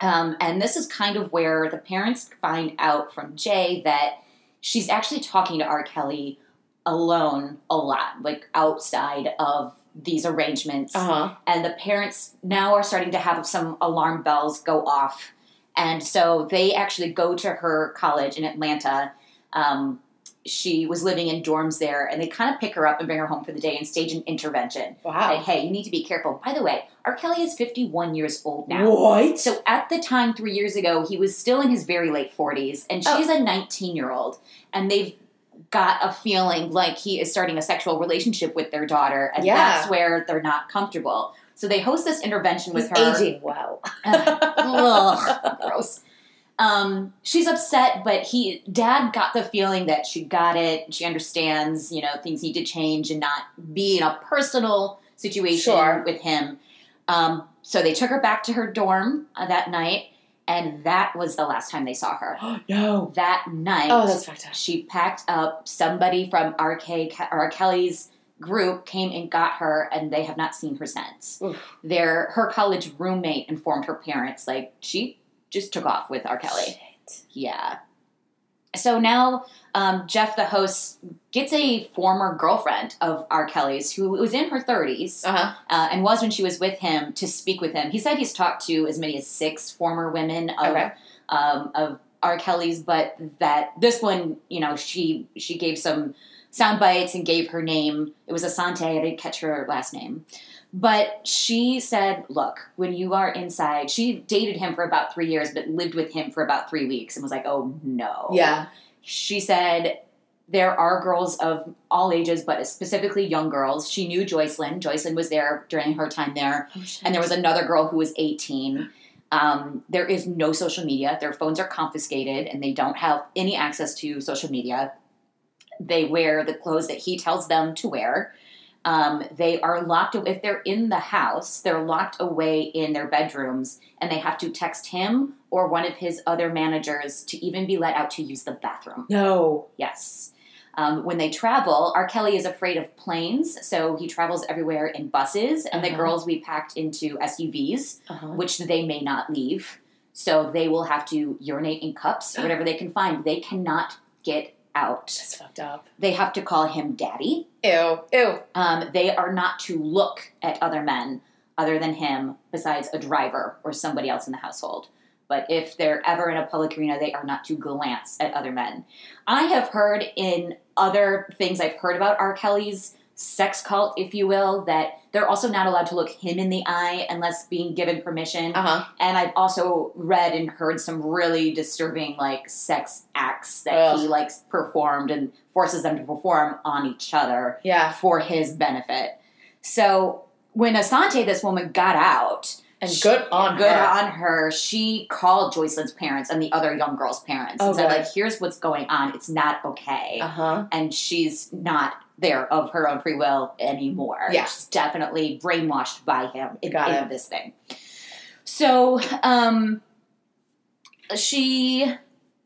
Um, and this is kind of where the parents find out from jay that she's actually talking to r. Kelly alone a lot like outside of these arrangements. Uh huh. and the parents now are starting to have some alarm bells go off. And so they actually go to her college in atlanta um, she was living in dorms there and they kind of pick her up and bring her home for the day and stage an intervention Wow. like hey you need to be careful by the way r kelly is 51 years old now What? so at the time three years ago he was still in his very late 40s and Oh. she's a 19 year old and they've got a feeling like he is starting a sexual relationship with their daughter and Yeah. that's where they're not comfortable so they host this intervention with He's her aging well. (laughs) Ugh, gross. Um, she's upset, but he dad got the feeling that she got it. She understands, you know, things need to change and not be in a personal situation Sure. with him. Um, so they took her back to her dorm uh, that night, and that was the last time they saw her. (gasps) no. That night, Oh, that's fucked up. she packed up. Somebody from RK or Kelly's group came and got her, and they have not seen her since. Oof. Their her college roommate informed her parents, like she just took off with R. Kelly. Shit. Yeah. so now um, Geoff, the host, gets a former girlfriend of R. Kelly's who was in her 30s Uh-huh. uh, and was when she was with him to speak with him. He said he's talked to as many as six former women of Okay. um, of R. Kelly's, but that this one, you know, she she gave some sound bites and gave her name. It was Asante. I didn't catch her last name. But she said, look, when you are inside, she dated him for about three years, but lived with him for about three weeks and was like, oh no. Yeah. She said, there are girls of all ages, but specifically young girls. She knew Joycelyn. Joycelyn was there during her time there. And there was another girl who was 18. Um, there is no social media. Their phones are confiscated and they don't have any access to social media. They wear the clothes that he tells them to wear. Um, they are locked. away. If they're in the house, they're locked away in their bedrooms, and they have to text him or one of his other managers to even be let out to use the bathroom. No. Yes. Um, when they travel, R. Kelly is afraid of planes, so he travels everywhere in buses, and the Uh-huh. girls we packed into SUVs, Uh-huh. which they may not leave. So they will have to urinate in cups or (gasps) whatever they can find. They cannot get out. That's fucked up. They have to call him daddy. Ew. Ew. Um, they are not to look at other men other than him, besides a driver or somebody else in the household. But if they're ever in a public arena, they are not to glance at other men. I have heard in other things I've heard about R. Kelly's sex cult, if you will, that they're also not allowed to look him in the eye unless being given permission. Uh-huh. And I've also read and heard some really disturbing like sex acts that he Ugh. like performed and forces them to perform on each other Yeah. for his benefit. So when Asante, this woman, got out, And she- good on good her. on her, she called Joycelyn's parents and the other young girl's parents Oh, and said, like, here's what's going on. It's not okay. Uh-huh. And she's not there of her own free will anymore. Yeah. She's definitely brainwashed by him in, Got in this thing. So, um, she,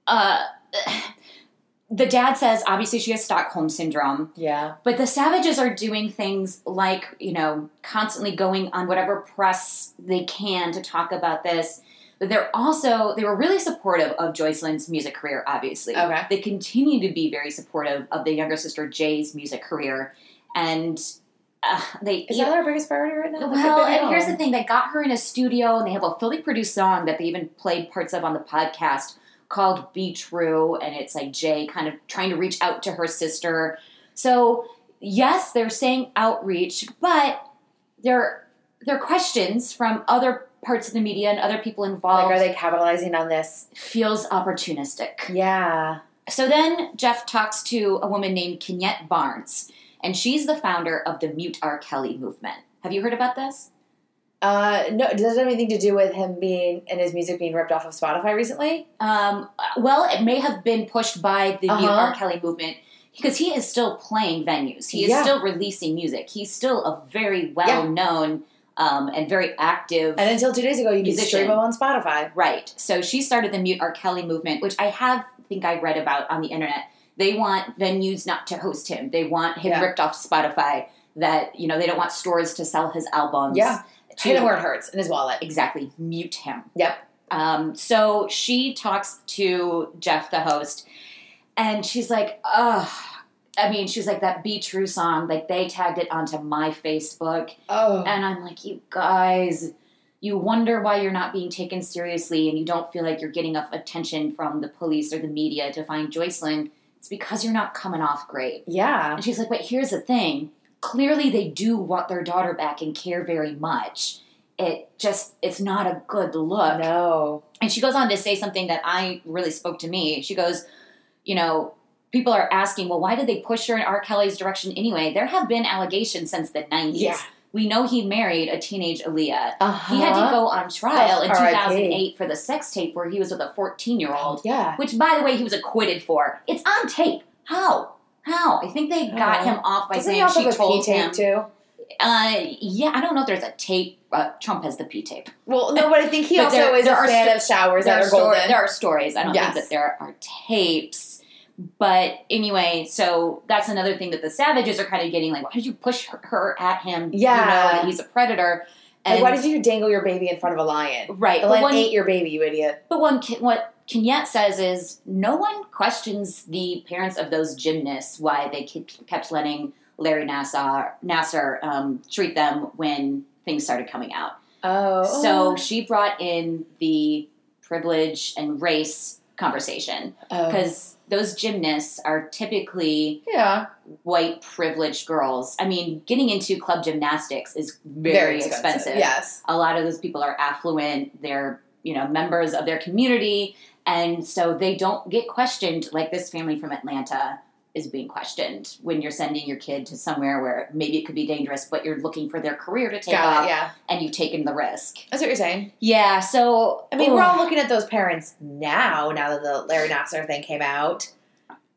uh, (sighs) the dad says obviously she has Stockholm syndrome. Yeah. But the Savages are doing things like, you know, constantly going on whatever press they can to talk about this. But they're also, they were really supportive of Joycelyn's music career, obviously. Okay. They continue to be very supportive of the younger sister Jay's music career. And uh, they. Is that our biggest priority right now? Well, and here's the thing: they got her in a studio, and they have a fully produced song that they even played parts of on the podcast called "Be True," and it's like Jay kind of trying to reach out to her sister. So yes, they're saying outreach, but there there are questions from other parts of the media and other people involved. Like, are they capitalizing on this? feels opportunistic. Yeah. So then Geoff talks to a woman named Kenyette Barnes, and she's the founder of the Mute R. Kelly movement. Have you heard about this? Uh, no, does that have anything to do with him being and his music being ripped off of Spotify recently? Um, well, it may have been pushed by the Mute Uh-huh. R. Kelly movement because he is still playing venues. He is Yeah. still releasing music. He's still a very well known um, and very active. And until two days ago, you could stream him on Spotify. Right. So she started the Mute R. Kelly movement, which I have think I read about on the internet. They want venues not to host him. They want him Yeah. ripped off Spotify. That you know they don't want stores to sell his albums. Yeah. Hit him where it hurts in his wallet. exactly mute him. Yep. Um, so she talks to Geoff, the host, and she's like, "Ugh." I mean, she's like that "Be True" song. Like they tagged it onto my Facebook, Oh. and I'm like, you guys, you wonder why you're not being taken seriously and you don't feel like you're getting enough attention from the police or the media to find Joycelyn. It's because you're not coming off great. yeah. And she's like, but here's the thing. Clearly they do want their daughter back and care very much. It just, it's not a good look. No. And she goes on to say something that I really spoke to me. She goes, you know, people are asking, well, why did they push her in R. Kelly's direction anyway? There have been allegations since the 90s. Yeah. We know he married a teenage Aaliyah. Uh-huh. He had to go on trial in 2008 for the sex tape where he was with a 14 year old, Yeah. which, by the way, he was acquitted for. It's on tape. How? How? I think they got Oh. him off by Doesn't he saying also she told him. too? Uh, yeah, I don't know if there's a tape. Uh, Trump has the P tape. Well, no, but I think he But also there- is there a fan sto- of showers that are, are golden. there are stories. I don't Yes. think that there are tapes. But anyway, so that's another thing that the savages are kind of getting like, why did you push her, her at him? You Yeah. know, and he's a predator. And like, why did you dangle your baby in front of a lion? right? The lion one, ate your baby, you idiot. but one, what Kenyette says is no one questions the parents of those gymnasts why they kept letting Larry Nassar Nasser um, treat them when things started coming out. Oh. So she brought in the privilege and race conversation Oh. because those gymnasts are typically yeah, white privileged girls. I mean, getting into club gymnastics is very, expensive. Yes. A lot of those people are affluent. They're you know members of their community, and so they don't get questioned like this family from Atlanta is being questioned when you're sending your kid to somewhere where maybe it could be dangerous, but you're looking for their career to take Got off, it. Yeah, and you've taken the risk. that's what you're saying. Yeah. So I mean, we're oh. all looking at those parents now. Now that the Larry Nassar thing came out.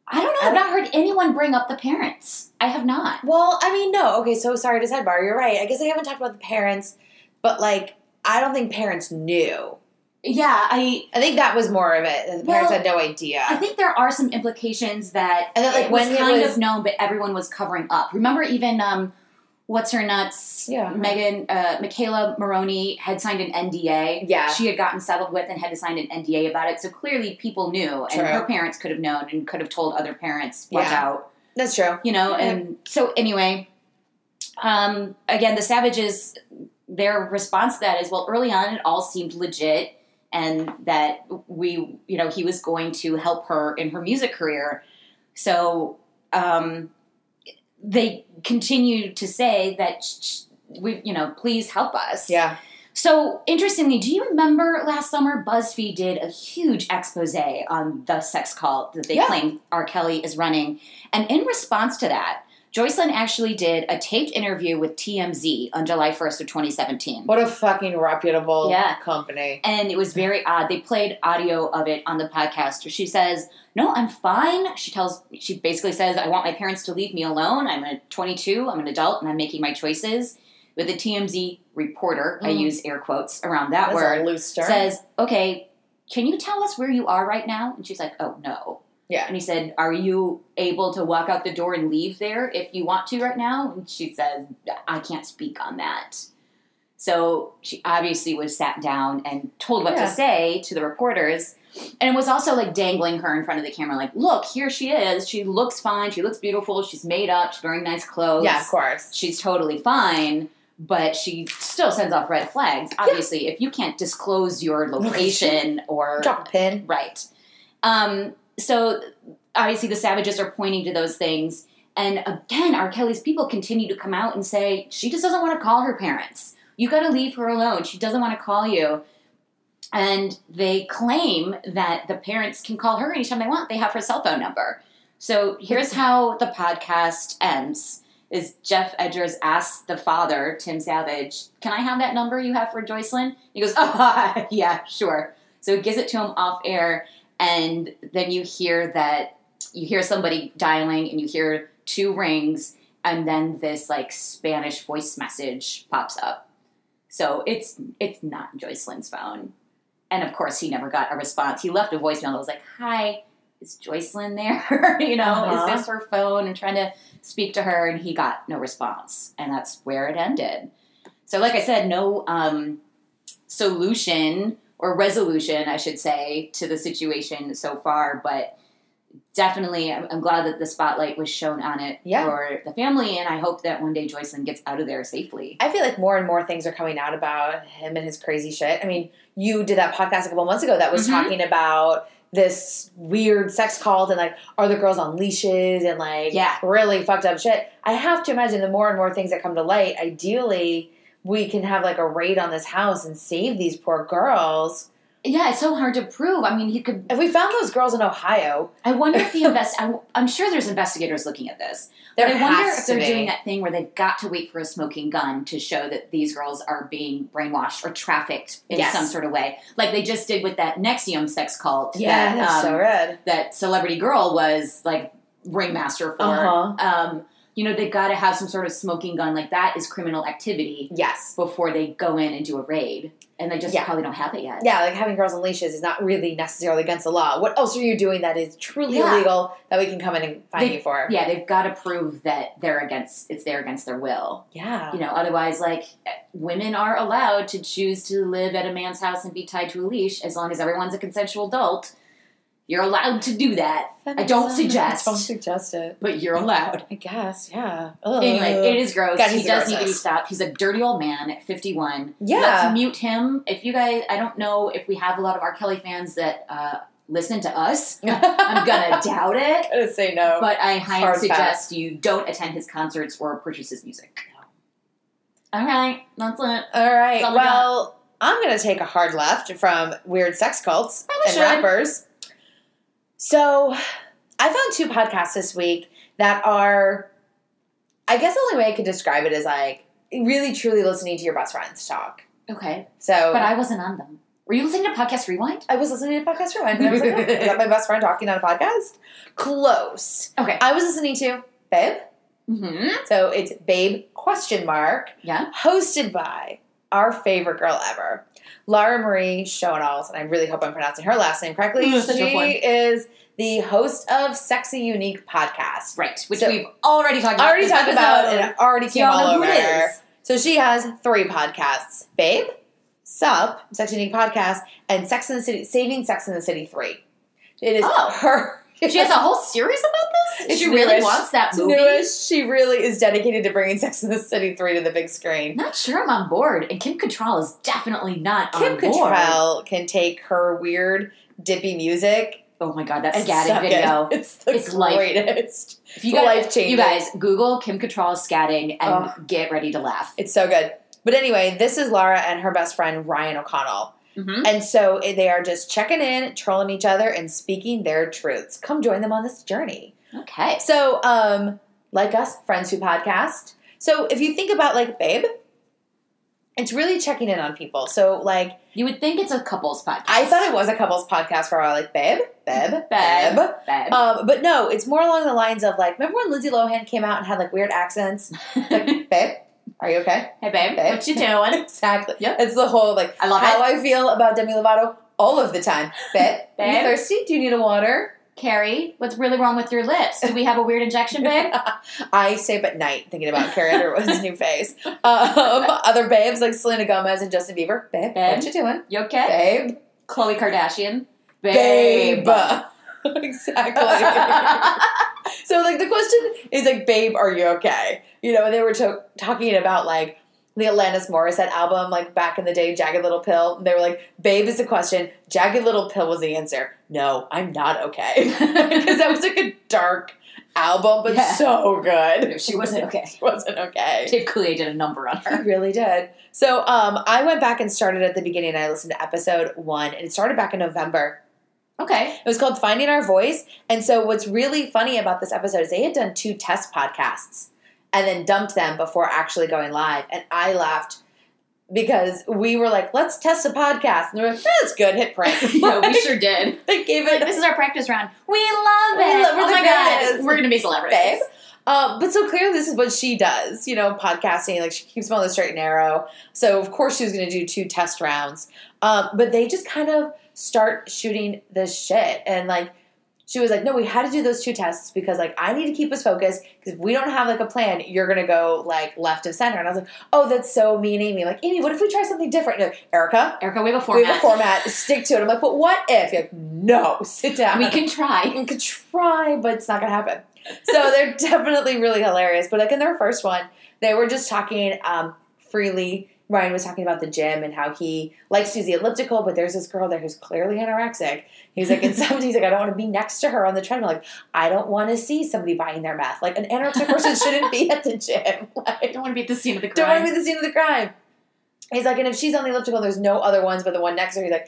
I don't know. I've not heard anyone bring up the parents. I have not. Well, I mean, no. Okay, so sorry to sidebar. You're right. I guess I haven't talked about the parents, but like, I don't think parents knew. Yeah, I I think that was more of it. The parents Well, had no idea. I think there are some implications that And that, like, it was when it kind was- of known, but everyone was covering up. Remember, even um, what's her nuts? Yeah. Megan, uh, McKayla Maroney had signed an NDA. Yeah. she had gotten settled with and had to sign an NDA about it. So clearly, people knew, and True. her parents could have known and could have told other parents, "Watch Yeah. out." That's true. you know Yeah. and so anyway um again the savages their response to that is well early on it all seemed legit and that we you know he was going to help her in her music career so um they continued to say that sh- we you know please help us Yeah. so interestingly, do you remember last summer BuzzFeed did a huge expose on the sex cult that they Yeah. claim R. Kelly is running? And in response to that, Joycelyn actually did a taped interview with TMZ on July 1st of 2017. What a fucking reputable Yeah. company. And it was very odd. They played audio of it on the podcast she says, No, I'm fine. She tells, she basically says, I want my parents to leave me alone. I'm a 22, I'm an adult, and I'm making my choices. With a TMZ reporter, I Mhm. use air quotes around that That's word, a loose term. says, Okay, can you tell us where you are right now? And she's like, Oh, no. Yeah. And he said, Are you able to walk out the door and leave there if you want to right now? And she said, I can't speak on that. So she obviously was sat down and told what Yeah. to say to the reporters. And it was also like dangling her in front of the camera, like, look, here she is. She looks fine. She looks beautiful. She's made up. She's wearing nice clothes. yeah, of course. She's totally fine. But she still sends off red flags. Obviously, if you can't disclose your (laughs) location or Drop a pin. Right. Um, so obviously the savages are pointing to those things. And again, R. Kelly's people continue to come out and say, she just doesn't want to call her parents. You got to leave her alone. She doesn't want to call you. And they claim that the parents can call her anytime they want. They have her cell phone number. So here's (laughs) how the podcast ends. Is Geoff Edgers asks the father, Tim Savage, can I have that number you have for Joycelyn? He goes, (laughs) oh, (laughs) yeah, sure. So he gives it to him off air, and then you hear that you hear somebody dialing, and you hear two rings, and then this like Spanish voice message pops up. So it's it's not Joycelyn's phone, and of course he never got a response. He left a voicemail that was like, "Hi, is Joycelyn there? (laughs) you know, Uh-huh. is this her phone?" And trying to speak to her, and he got no response, and that's where it ended. So, like I said, no um, solution or resolution, I should say, to the situation so far, but definitely I'm, I'm glad that the spotlight was shown on it Yeah. for the family, and I hope that one day Joycelyn gets out of there safely. I feel like more and more things are coming out about him and his crazy shit. I mean, you did that podcast a couple months ago that was Mhm. talking about this weird sex cult and like are the girls on leashes and like Yeah. really fucked up shit. I have to imagine the more and more things that come to light, ideally we can have like a raid on this house and save these poor girls. Yeah, it's so hard to prove. I mean, he could. If we found those girls in Ohio, I wonder if the invest. I'm sure there's investigators looking at this. there but I wonder if they're be. doing that thing where they've got to wait for a smoking gun to show that these girls are being brainwashed or trafficked in Yes. some sort of way, like they just did with that NXIVM sex cult. Yeah, that, that's um, so red. that celebrity girl was like ringmaster for. Uh-huh. Um, you know, they've got to have some sort of smoking gun. Like that is criminal activity Yes. before they go in and do a raid, and they just Yeah. probably don't have it yet. Yeah, like having girls on leashes is not really necessarily against the law. What else are you doing that is truly Yeah. illegal that we can come in and find They- you for? Yeah, they've got to prove that they're against. It's there against their will. Yeah. You know, otherwise, like women are allowed to choose to live at a man's house and be tied to a leash as long as everyone's a consensual adult. You're allowed to do that, I don't suggest. Don't suggest it. but you're allowed. I guess, yeah. Ugh. Anyway, it is gross. God, he does need to be stopped. He's a dirty old man at 51. Yeah. Let's mute him. If you guys, I don't know if we have a lot of R. Kelly fans that uh, listen to us. (laughs) I'm gonna doubt it. (laughs) gonna say no. But I highly Hard suggest you don't attend his concerts or purchase his music. All right, that's it. All right. That's all we. Well, I'm going to take a hard left from weird sex cults Probably and should. rappers. So, I found two podcasts this week that are, I guess the only way I could describe it is like really truly listening to your best friends talk. Okay, So, but I wasn't on them. Were you listening to Podcast Rewind? I was listening to Podcast Rewind. And I was like, oh, is that my (laughs) best friend talking on a podcast? Close. Okay. I was listening to Babe. Mm-hmm. So it's Babe question mark. Yeah. hosted by our favorite girl ever, Lara Marie Schoenhals, and I really hope I'm pronouncing her last name correctly. Mm, a she is the host of Sexy Unique podcast. Right, which So- we've already talked about. Already talked about and it already came y'all over. So she has three podcasts: Babe, Sup, Sexy Unique podcast, and Sex in the City, Saving Sex in the City three. It is Oh. her. She has a whole series about this. It's she really newish. wants that movie. newest. She really is dedicated to bringing (laughs) Sex in the City three to the big screen. Not sure I'm on board, and Kim Cattrall is definitely not Kim on board. Cattrall can take her weird dippy music Oh my god, that scatting video! It. (laughs) It's the It's life- greatest. If you guys, life-changing. you guys Google Kim Cattrall scatting and Oh. get ready to laugh. It's so good. But anyway, this is Lara and her best friend Ryan O'Connell. Mm-hmm. And so eh, they are just checking in, trolling each other, and speaking their truths. Come join them on this journey. Okay, So, um, like us, Friends Who Podcast. So if you think about like Babe, it's really checking in on people. So like you would think it's a couples podcast. I thought it was a couples podcast for a while, like Babe, Babe, (laughs) Babe. Babe. Babe. Um, but no, it's more along the lines of like, remember when Lindsay Lohan came out and had like weird accents? (laughs) Like, babe, are you okay? hey babe, Babe. what you doing? (laughs) Exactly. Yep. It's the whole like I love how it. I feel about Demi Lovato all of the time. Babe, (laughs) are you thirsty? Do you need a water? Carrie, what's really wrong with your lips? Do we have a weird injection, babe? (laughs) I stay up at night thinking about Carrie Underwood's new face. Um, other babes like Selena Gomez and Justin Bieber. Babe, Babe. what you doing? You okay? Babe. Khloe Kardashian, Babe. Babe. (laughs) exactly. (laughs) So, like, the question is, like, babe, are you okay? You know, and they were to- talking about, like, the Alanis Morissette album, like, back in the day, Jagged Little Pill. And they were like, babe is the question, Jagged Little Pill was the answer. No, I'm not okay. (laughs) Because that was, like, a dark album, but Yeah. so good. She wasn't okay. She wasn't okay. Dave Coulier did a number on her. He really did. So um, I went back and started at the beginning. and I listened to episode one, and it started back in November. Okay. It was called Finding Our Voice. And so, what's really funny about this episode is they had done two test podcasts and then dumped them before actually going live. And I laughed because we were like, let's test a podcast. And they were like, that's good, hit print. (laughs) yeah, we sure (laughs) did. They gave it this is our practice round. We love We it. love- we're oh my god, we're gonna be celebrities. babe. Um, but so clearly, this is what she does, you know, podcasting. Like she keeps them on the straight and narrow. So of course she was going to do two test rounds. Um, but they just kind of start shooting this shit, and like she was like, "No, we had to do those two tests because like I need to keep us focused because if we don't have like a plan, you're going to go like left of center." And I was like, "Oh, that's so mean, Amy. Like Amy, what if we try something different?" You're like, Erica, Erica, we have a we format. have a format. Stick to it. I'm like, "But what if?" You're like, "No, sit down. We can try. We can try, but it's not gonna happen. So they're (laughs) definitely really hilarious. But like in their first one, they were just talking um, freely. Ryan was talking about the gym and how he likes to use the elliptical, but there's this girl there who's clearly anorexic. He's like, in (laughs) some he's like, I don't want to be next to her on the treadmill. Like, I don't want to see somebody buying their meth. Like, an anorexic person shouldn't be at the gym. I (laughs) Like, don't want to be at the scene of the crime. don't want to be the scene of the crime. He's like, and if she's on the elliptical, there's no other ones but the one next to her. He's like,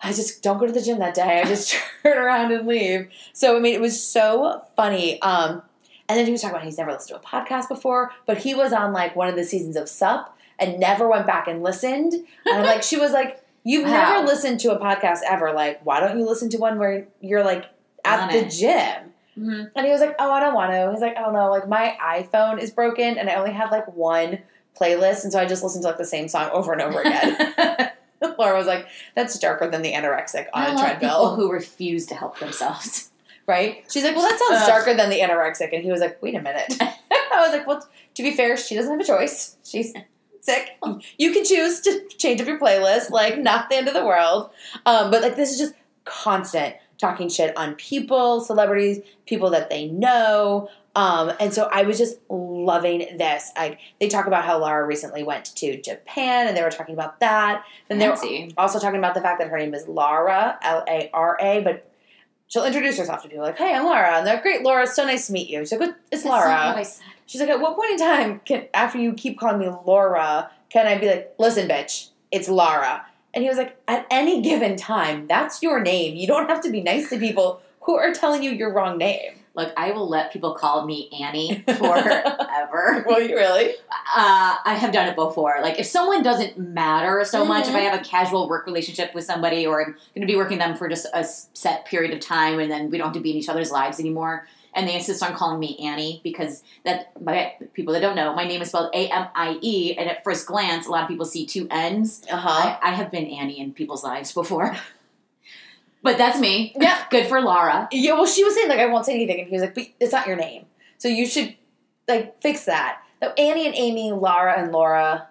I just don't go to the gym that day. I just (laughs) turn around and leave. So I mean, it was so funny. Um, and then he was talking about he's never listened to a podcast before, but he was on like one of the seasons of Sup and never went back and listened. And I'm like, she was like, you've Wow. never listened to a podcast ever. Like, why don't you listen to one where you're like at the gym? Mhm. And he was like, "Oh, I don't want to." He's like, "I don't know. Like my iPhone is broken, and I only have like one playlist, and so I just listen to like the same song over and over again." (laughs) (laughs) Laura was like, "That's darker than the anorexic on I a treadmill, people who refuse to help themselves. (laughs) right?" She's like, "Well, that sounds darker than the anorexic," and he was like, "Wait a minute." I was like, "Well, to be fair, she doesn't have a choice. She's sick. You can choose to change up your playlist. Like, not the end of the world. Um, but like, this is just constant talking shit on people, celebrities, people that they know. Um, and so I was just loving this. Like they talk about how Laura recently went to Japan, and they were talking about that. And they were also talking about the fact that her name is Lara, L A R A, but she'll introduce herself to people like, "Hey, I'm Laura," and they're great. Laura, so nice to meet you. She's like, "What- "It's Laura." What I said. She's like, "At what point in time can after you keep calling me Laura, can I be like, listen, bitch, it's Lara?" And he was like, "At any given time, that's your name. You don't have to be nice to people who are telling you your wrong name." Look, I will let people call me Annie (laughs) forever. Will you really? uh, I have done it before. Like, if someone doesn't matter so much, if. I have a casual work relationship with somebody, or I'm going to be working them for just a set period of time, and then we don't have to be in each other's lives anymore, and they insist on calling me Annie because that my people that don't know, my name is spelled A M I E, and at first glance, a lot of people see two N's. Uh huh. I, I have been Annie in people's lives before. (laughs) But that's me. Yeah. (laughs) Good for Laura. Yeah, well, she was saying like I won't say anything, and he was like, "But it's not your name, so you should like fix that." Now, Annie and Amy, Laura and Laura.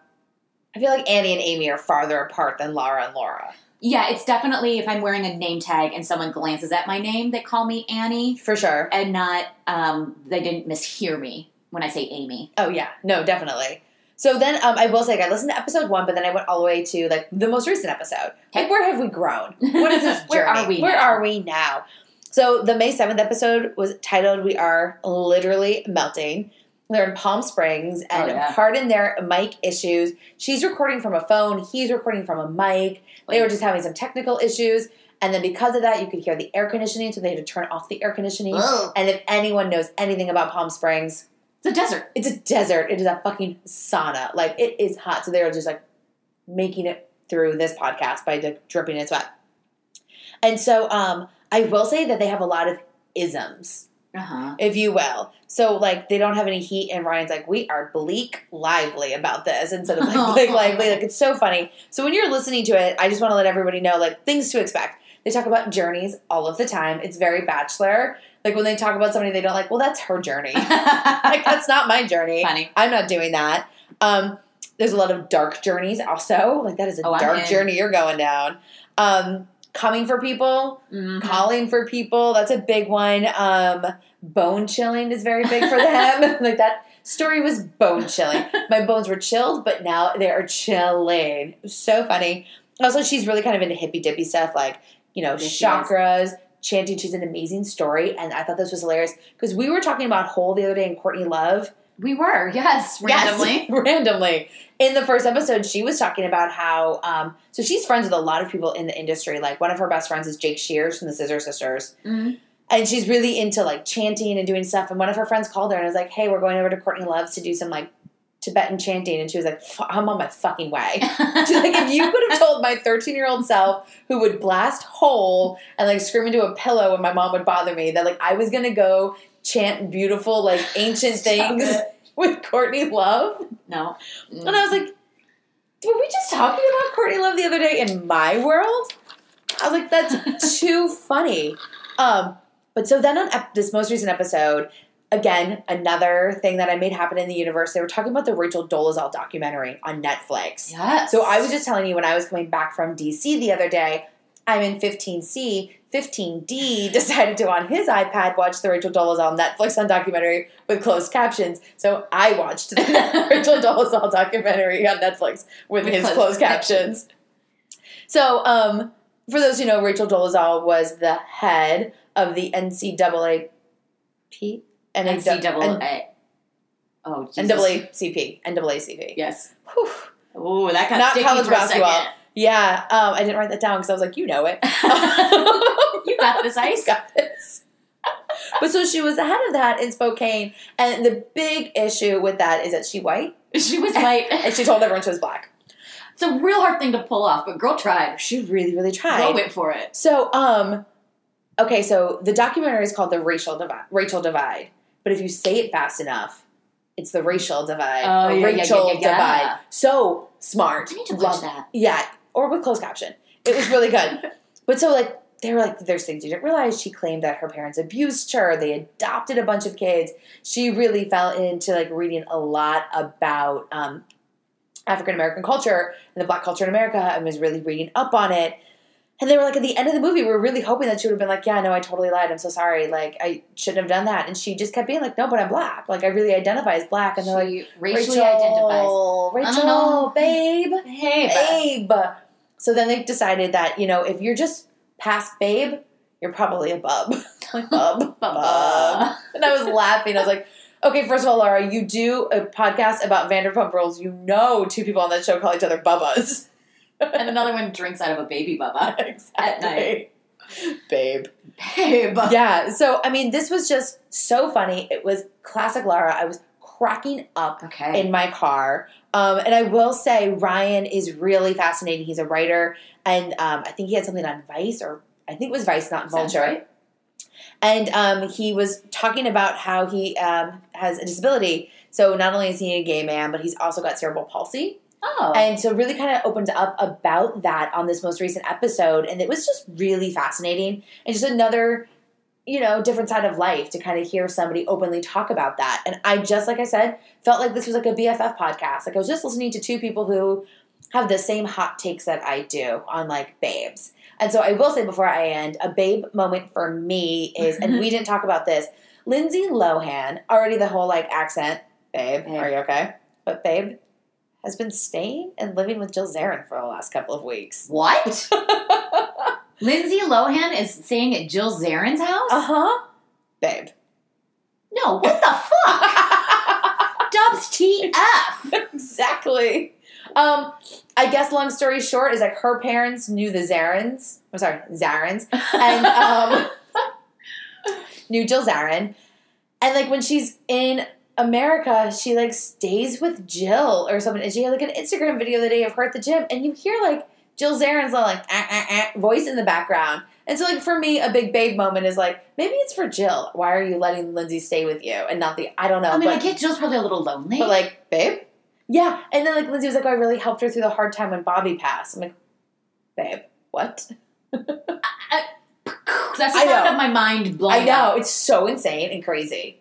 I feel like Annie and Amy are farther apart than Laura and Laura. Yeah, it's definitely if I'm wearing a name tag and someone glances at my name, they call me Annie, For sure. and not um, they didn't mishear me when I say Amy. Oh yeah, no, definitely. So then, um, I will say, like, I listened to episode one, but then I went all the way to like the most recent episode. Like, where have we grown? What is this (laughs) Where journey? are we Where now? are we now? So the May seventh episode was titled "We Are Literally Melting." They're in Palm Springs, and Oh, yeah. pardon their mic issues. She's recording from a phone. He's recording from a mic. They were just having some technical issues, and then because of that, you could hear the air conditioning. So they had to turn off the air conditioning. Ugh. And if anyone knows anything about Palm Springs, It's a desert. it's a desert. It is a fucking sauna. Like it is hot. So they were just like making it through this podcast by like, dripping in sweat. And so um, I will say that they have a lot of isms, Uh huh. if you will. So like they don't have any heat, and Ryan's like, we are bleak lively about this instead of like bleak (laughs) lively. Like it's so funny. So when you're listening to it, I just want to let everybody know like things to expect. They talk about journeys all of the time. It's very bachelor. Like when they talk about somebody they don't like, well, that's her journey. (laughs) like that's not my journey. Funny. I'm not doing that. Um, there's a lot of dark journeys also. Like that is a Oh, dark journey you're going down. Um, coming for people, Mhm. calling for people, that's a big one. Um, bone chilling is very big for them. (laughs) like that story was bone chilling. My bones were chilled, but now they are chilling. So funny. Also, she's really kind of into hippy dippy stuff, like, you know, Yes, chakras, chanting. She's an amazing story. And I thought this was hilarious because we were talking about Hole the other day and Courtney Love. We were, yes, (laughs) randomly. Yes, (laughs) randomly. In the first episode, she was talking about how, um, so she's friends with a lot of people in the industry. Like one of her best friends is Jake Shears from the Scissor Sisters. Mhm. And she's really into like chanting and doing stuff. And one of her friends called her and was like, hey, we're going over to Courtney Love's to do some like Tibetan chanting. And she was like, I'm on my fucking way. (laughs) She's like, if you could have told my 13 year old self who would blast hole and like scream into a pillow when my mom would bother me that like I was gonna go chant beautiful, like (laughs) ancient things it. (laughs) with Courtney Love. no. And I was like, were we just talking about Courtney Love the other day in my world? I was like, that's (laughs) too funny. Um, but so then on ep- this most recent episode, again, another thing that I made happen in the universe, they were talking about the Rachel Dolezal documentary on Netflix. yes. So I was just telling you when I was coming back from DC the other day, I'm in 15C. 15D decided to on his iPad watch the Rachel Dolezal Netflix on documentary with closed captions. So I watched the (laughs) Rachel Dolezal documentary on Netflix with, With his closed closed captions. So um, for those who know, Rachel Dolezal was the head of the NCAA P? NCAA. Oh, Jesus. NAACP. NAACP. Yes. Whew. Oh, that got Not sticky college basketball. Yeah, um, I didn't write that down because I was like, you know it. (laughs) you got this (laughs) ice. got this. But so she was ahead of that in Spokane, and the big issue with that is that she white, She was white. (laughs) and she told everyone she was black. It's a real hard thing to pull off, but girl tried. She really, really tried. Girl went for it. So, um, okay, so the documentary is called the Racial Divide. Rachel Divide, but if you say it fast enough, it's the racial divide. Oh, or yeah, yeah, yeah, yeah. Divide. So smart. I need to watch Love- that. Yeah, or with closed caption. It was really good. (laughs) but so like they were like, there's things you didn't realize. She claimed that her parents abused her. They adopted a bunch of kids. She really fell into like reading a lot about um, African American culture and the Black culture in America, and was really reading up on it. And they were like, at the end of the movie, we are really hoping that she would have been like, yeah, no, I totally lied. I'm so sorry. Like, I shouldn't have done that. And she just kept being like, no, but I'm black. Like, I really identify as black. And they're like, She racially Rachel, identifies. Rachel, know. babe, Hey, babe. So then they decided that, you know, if you're just past babe, you're probably a bub. (laughs) like, (laughs) bub, bub. And I was laughing. I was like, okay, first of all, Laura, you do a podcast about Vanderpump Rules. You know two people on that show call each other bubbas. (laughs) and another one drinks out of a baby bubba. exactly. At night. Babe. Babe. Yeah. So, I mean, this was just so funny. It was classic Laura. I was cracking up Okay. in my car. Um, and I will say, Ryan is really fascinating. He's a writer, and um, I think he had something on Vice, or I think it was Vice, not Vulture. right. And um, he was talking about how he um, has a disability. So not only is he a gay man, but he's also got cerebral palsy. oh. And so really kind of opened up about that on this most recent episode. And it was just really fascinating and just another, you know, different side of life to kind of hear somebody openly talk about that. And I just, like I said, felt like this was like a BFF podcast. Like I was just listening to two people who have the same hot takes that I do on like babes. And so I will say before I end, a babe moment for me is, and we (laughs) didn't talk about this, Lindsay Lohan, already the whole like accent, babe, Babe. are you okay? But babe has been staying and living with Jill Zarin for the last couple of weeks. what? (laughs) Lindsay Lohan is staying at Jill Zarin's house? Uh huh. Babe. No, what the fuck? (laughs) Dubs TF. exactly. Um, I guess long story short is like her parents knew the Zarins. I'm sorry, Zarins. And um (laughs) knew Jill Zarin. And like when she's in America, she like stays with Jill or something. And she had like an Instagram video the day of her at the gym, and you hear like Jill Zarin's like ah, ah, ah, voice in the background. And so like for me, a big babe moment is like maybe it's for Jill. Why are you letting Lindsay stay with you and not the I don't know. I mean, but, I get Jill's probably a little lonely. but like babe, yeah. And then like Lindsay was like, oh, I really helped her through the hard time when Bobby passed. I'm like, babe, what? That's (laughs) the I sound (sighs) of my mind blowing I know up. it's so insane and crazy.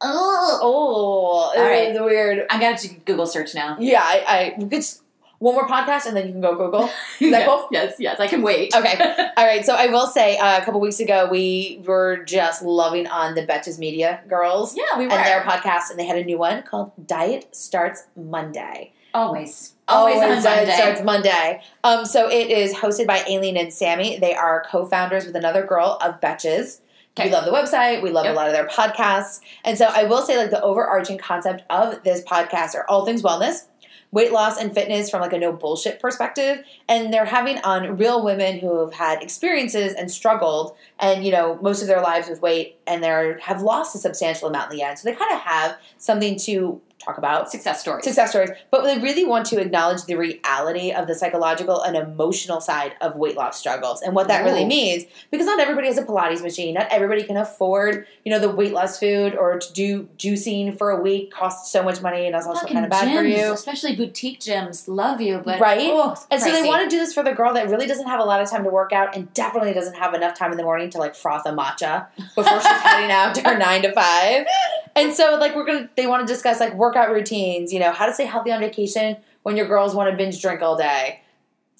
Oh. Oh, All right. weird. I got to Google search now. Yeah, I, I we could s- one more podcast and then you can go Google. (laughs) Is that yes, cool? yes, yes, I can wait. Okay. (laughs) All right. So I will say uh, a couple weeks ago we were just loving on the Betches Media girls yeah, we were. and their podcast, and they had a new one called Diet Starts Monday. always. Always, on Diet Monday. Starts Monday. Um, so it is hosted by Aleen and Sammy. They are co-founders with another girl of Betches. Okay. We love the website. We love Yep. a lot of their podcasts. And so I will say, like, the overarching concept of this podcast are all things wellness, weight loss, and fitness from like a no bullshit perspective. And they're having on real women who have had experiences and struggled, and you know, most of their lives with weight, and they have lost a substantial amount in the end. So they kind of have something to talk about Success stories. success stories, but we really want to acknowledge the reality of the psychological and emotional side of weight loss struggles and what that really means. Because not everybody has a Pilates machine, not everybody can afford, you know, the weight loss food or to do juicing for a week costs so much money and that's also kind of bad gyms, for you. especially boutique gyms. Love you, but Right? oh, And so they want to do this for the girl that really doesn't have a lot of time to work out and definitely doesn't have enough time in the morning to like froth a matcha before she's heading out to her nine to five. (laughs) And so like we're gonna they want to discuss like workout routines, you know, how to stay healthy on vacation when your girls want to binge drink all day.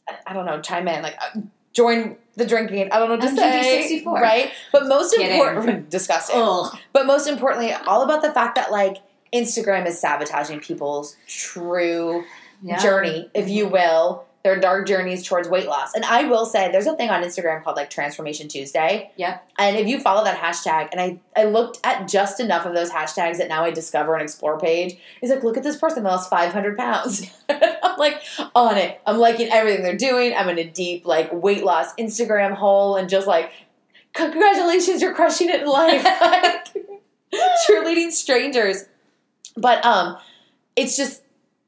I, I don't know, chime in, like uh, join the drinking. I don't know what to MGD say. 64. Right? But most important (laughs) disgusting. Ugh. But most importantly, all about the fact that like Instagram is sabotaging people's true Yeah. journey, if you will, their dark journeys towards weight loss. And I will say, there's a thing on Instagram called like Transformation Tuesday. Yeah. And if you follow that hashtag, and I, I looked at just enough of those hashtags that now I discover an explore page, is like, look at this person that lost 500 pounds. (laughs) I'm like on it. I'm liking everything they're doing. I'm in a deep like weight loss Instagram hole and just like, congratulations, you're crushing it in life. (laughs) like, (laughs) cheerleading strangers. But um, it's just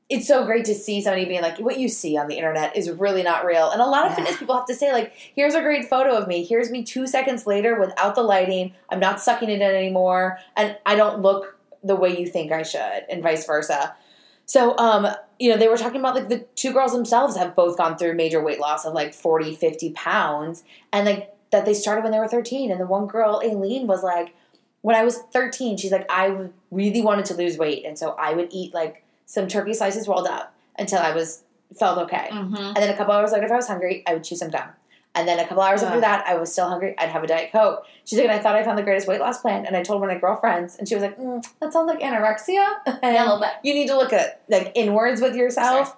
it's so great to see somebody being like, what you see on the internet is really not real. And a lot of Yeah. fitness people have to say, like, here's a great photo of me. Here's me two seconds later without the lighting. I'm not sucking it in anymore. And I don't look the way you think I should, and vice versa. So, um, you know, they were talking about like the two girls themselves have both gone through major weight loss of like 40, 50 pounds. And like that they started when they were 13. And the one girl, Aleen, was like, when I was 13, she's like, I really wanted to lose weight. And so I would eat like some turkey slices rolled up until I was felt okay. Mhm. And then a couple hours later, if I was hungry, I would chew some gum. And then a couple hours after that, I was still hungry. I'd have a Diet Coke. She's like, and I thought I found the greatest weight loss plan. And I told one of my girlfriends, and she was like, mm, that sounds like anorexia. (laughs) And Yeah, a little bit. you need to look at like inwards with yourself.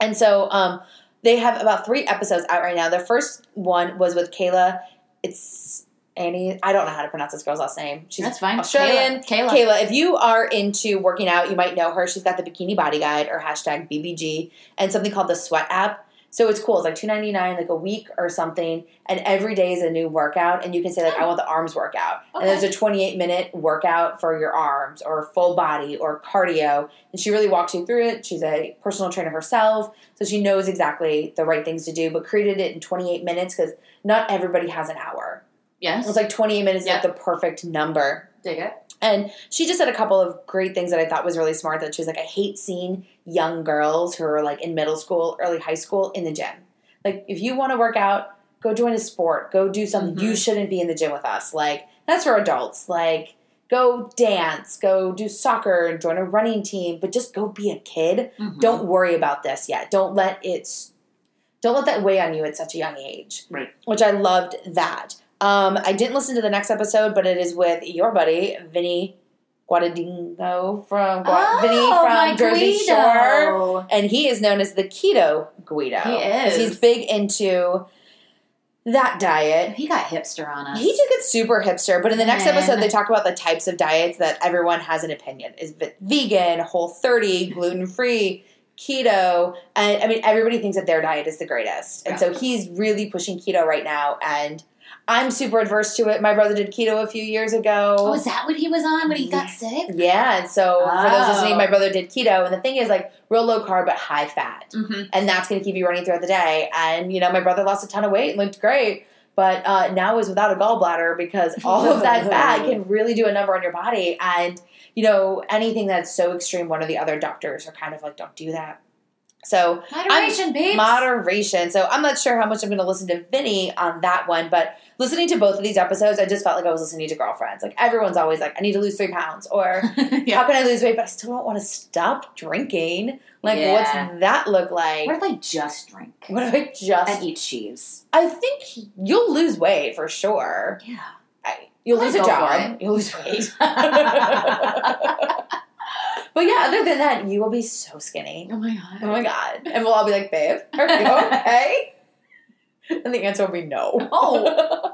And so um, they have about three episodes out right now. The first one was with Kayla. It's Annie. I don't know how to pronounce this girl's last name. She's That's fine. Australian. Kayla. Kayla. Kayla, if you are into working out, you might know her. She's got the Bikini Body Guide or hashtag BBG and something called the Sweat app. So it's cool. It's like two ninety nine, like a week or something, and every day is a new workout. And you can say like, hmm. I want the arms workout, and there's a twenty eight minute workout for your arms or full body or cardio. And she really walks you through it. She's a personal trainer herself, so she knows exactly the right things to do. But created it in twenty eight minutes because not everybody has an hour. Yes. It was like twenty eight minutes Yeah. like the perfect number. Dig it. And she just said a couple of great things that I thought was really smart. That she was like, I hate seeing young girls who are like in middle school, early high school in the gym. Like, if you want to work out, go join a sport, go do something. You Mhm. shouldn't be in the gym with us. Like, that's for adults. Like, go dance, go do soccer, and join a running team, but just go be a kid. Mhm. Don't worry about this yet. Don't let it. Don't let that weigh on you at such a young age. Right. Which I loved that. Um, I didn't listen to the next episode, but it is with your buddy Vinny Guadagnino from Gua- Oh, Vinny from Jersey Guido. Shore, and he is known as the Keto Guido. He is. He's big into that diet. He got hipster on us. He did get super hipster, but in the next Man. episode, they talk about the types of diets that everyone has an opinion: is it vegan, whole 30, gluten free, keto, and I mean everybody thinks that their diet is the greatest, and so he's really pushing keto right now. And I'm super adverse to it. My brother did keto a few years ago. Oh, is that what he was on when he got sick? yeah, and so for those Oh. listening, my brother did keto, and the thing is like real low carb but high fat Mm-hmm. and that's going to keep you running throughout the day. And you know, my brother lost a ton of weight and looked great, but uh, now is without a gallbladder because all of that (laughs) fat can really do a number on your body. And you know, anything that's so extreme, one or the other doctors are kind of like, don't do that. So Moderation, babes. moderation. So I'm not sure how much I'm going to listen to Vinny on that one, but listening to both of these episodes, I just felt like I was listening to girlfriends. Like everyone's always like, I need to lose three pounds, or (laughs) yeah. how can I lose weight? But I still don't want to stop drinking. Like, Yeah. what's that look like? What if I just drink What if I just? and eat cheese? I think you'll lose weight for sure. Yeah. I, you'll I'll lose a job. You'll lose weight. (laughs) (laughs) but yeah, other than that, you will be so skinny. oh my god. Oh my god! And we'll all be like, "Babe, are you (laughs) okay?" and the answer will be no. No. (laughs)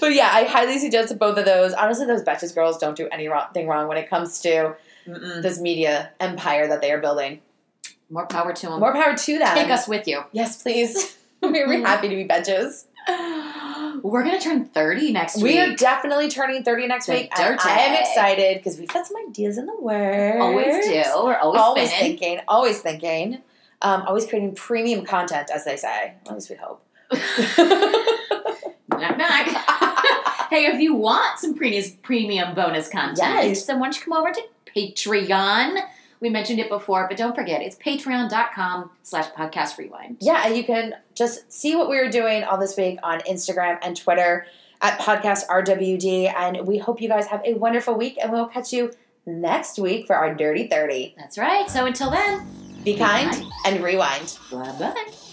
but yeah, I highly suggest both of those. Honestly, those Betches girls don't do anything wrong when it comes to Mm-mm. this media empire that they are building. More power to them. More power to them. Take us with you. Yes, please. (laughs) We're mm-hmm. happy to be Betches. We're gonna turn thirty next week. We are definitely turning 30 next The week. I am excited because we've got some ideas in the works. always do. We're always, Always spinning. thinking. Always thinking. Um, always creating premium content, as they say. At least we hope. (laughs) knock knock. (laughs) hey, if you want some pre- premium bonus content, Yes. then why don't you come over to Patreon? We mentioned it before, but don't forget, it's patreon.com slash podcast rewind. yeah, and you can just see what we were doing all this week on Instagram and Twitter at podcast RWD. And we hope you guys have a wonderful week, and we'll catch you next week for our Dirty 30. That's right. So until then, Be Be kind kind. and rewind. bye bye.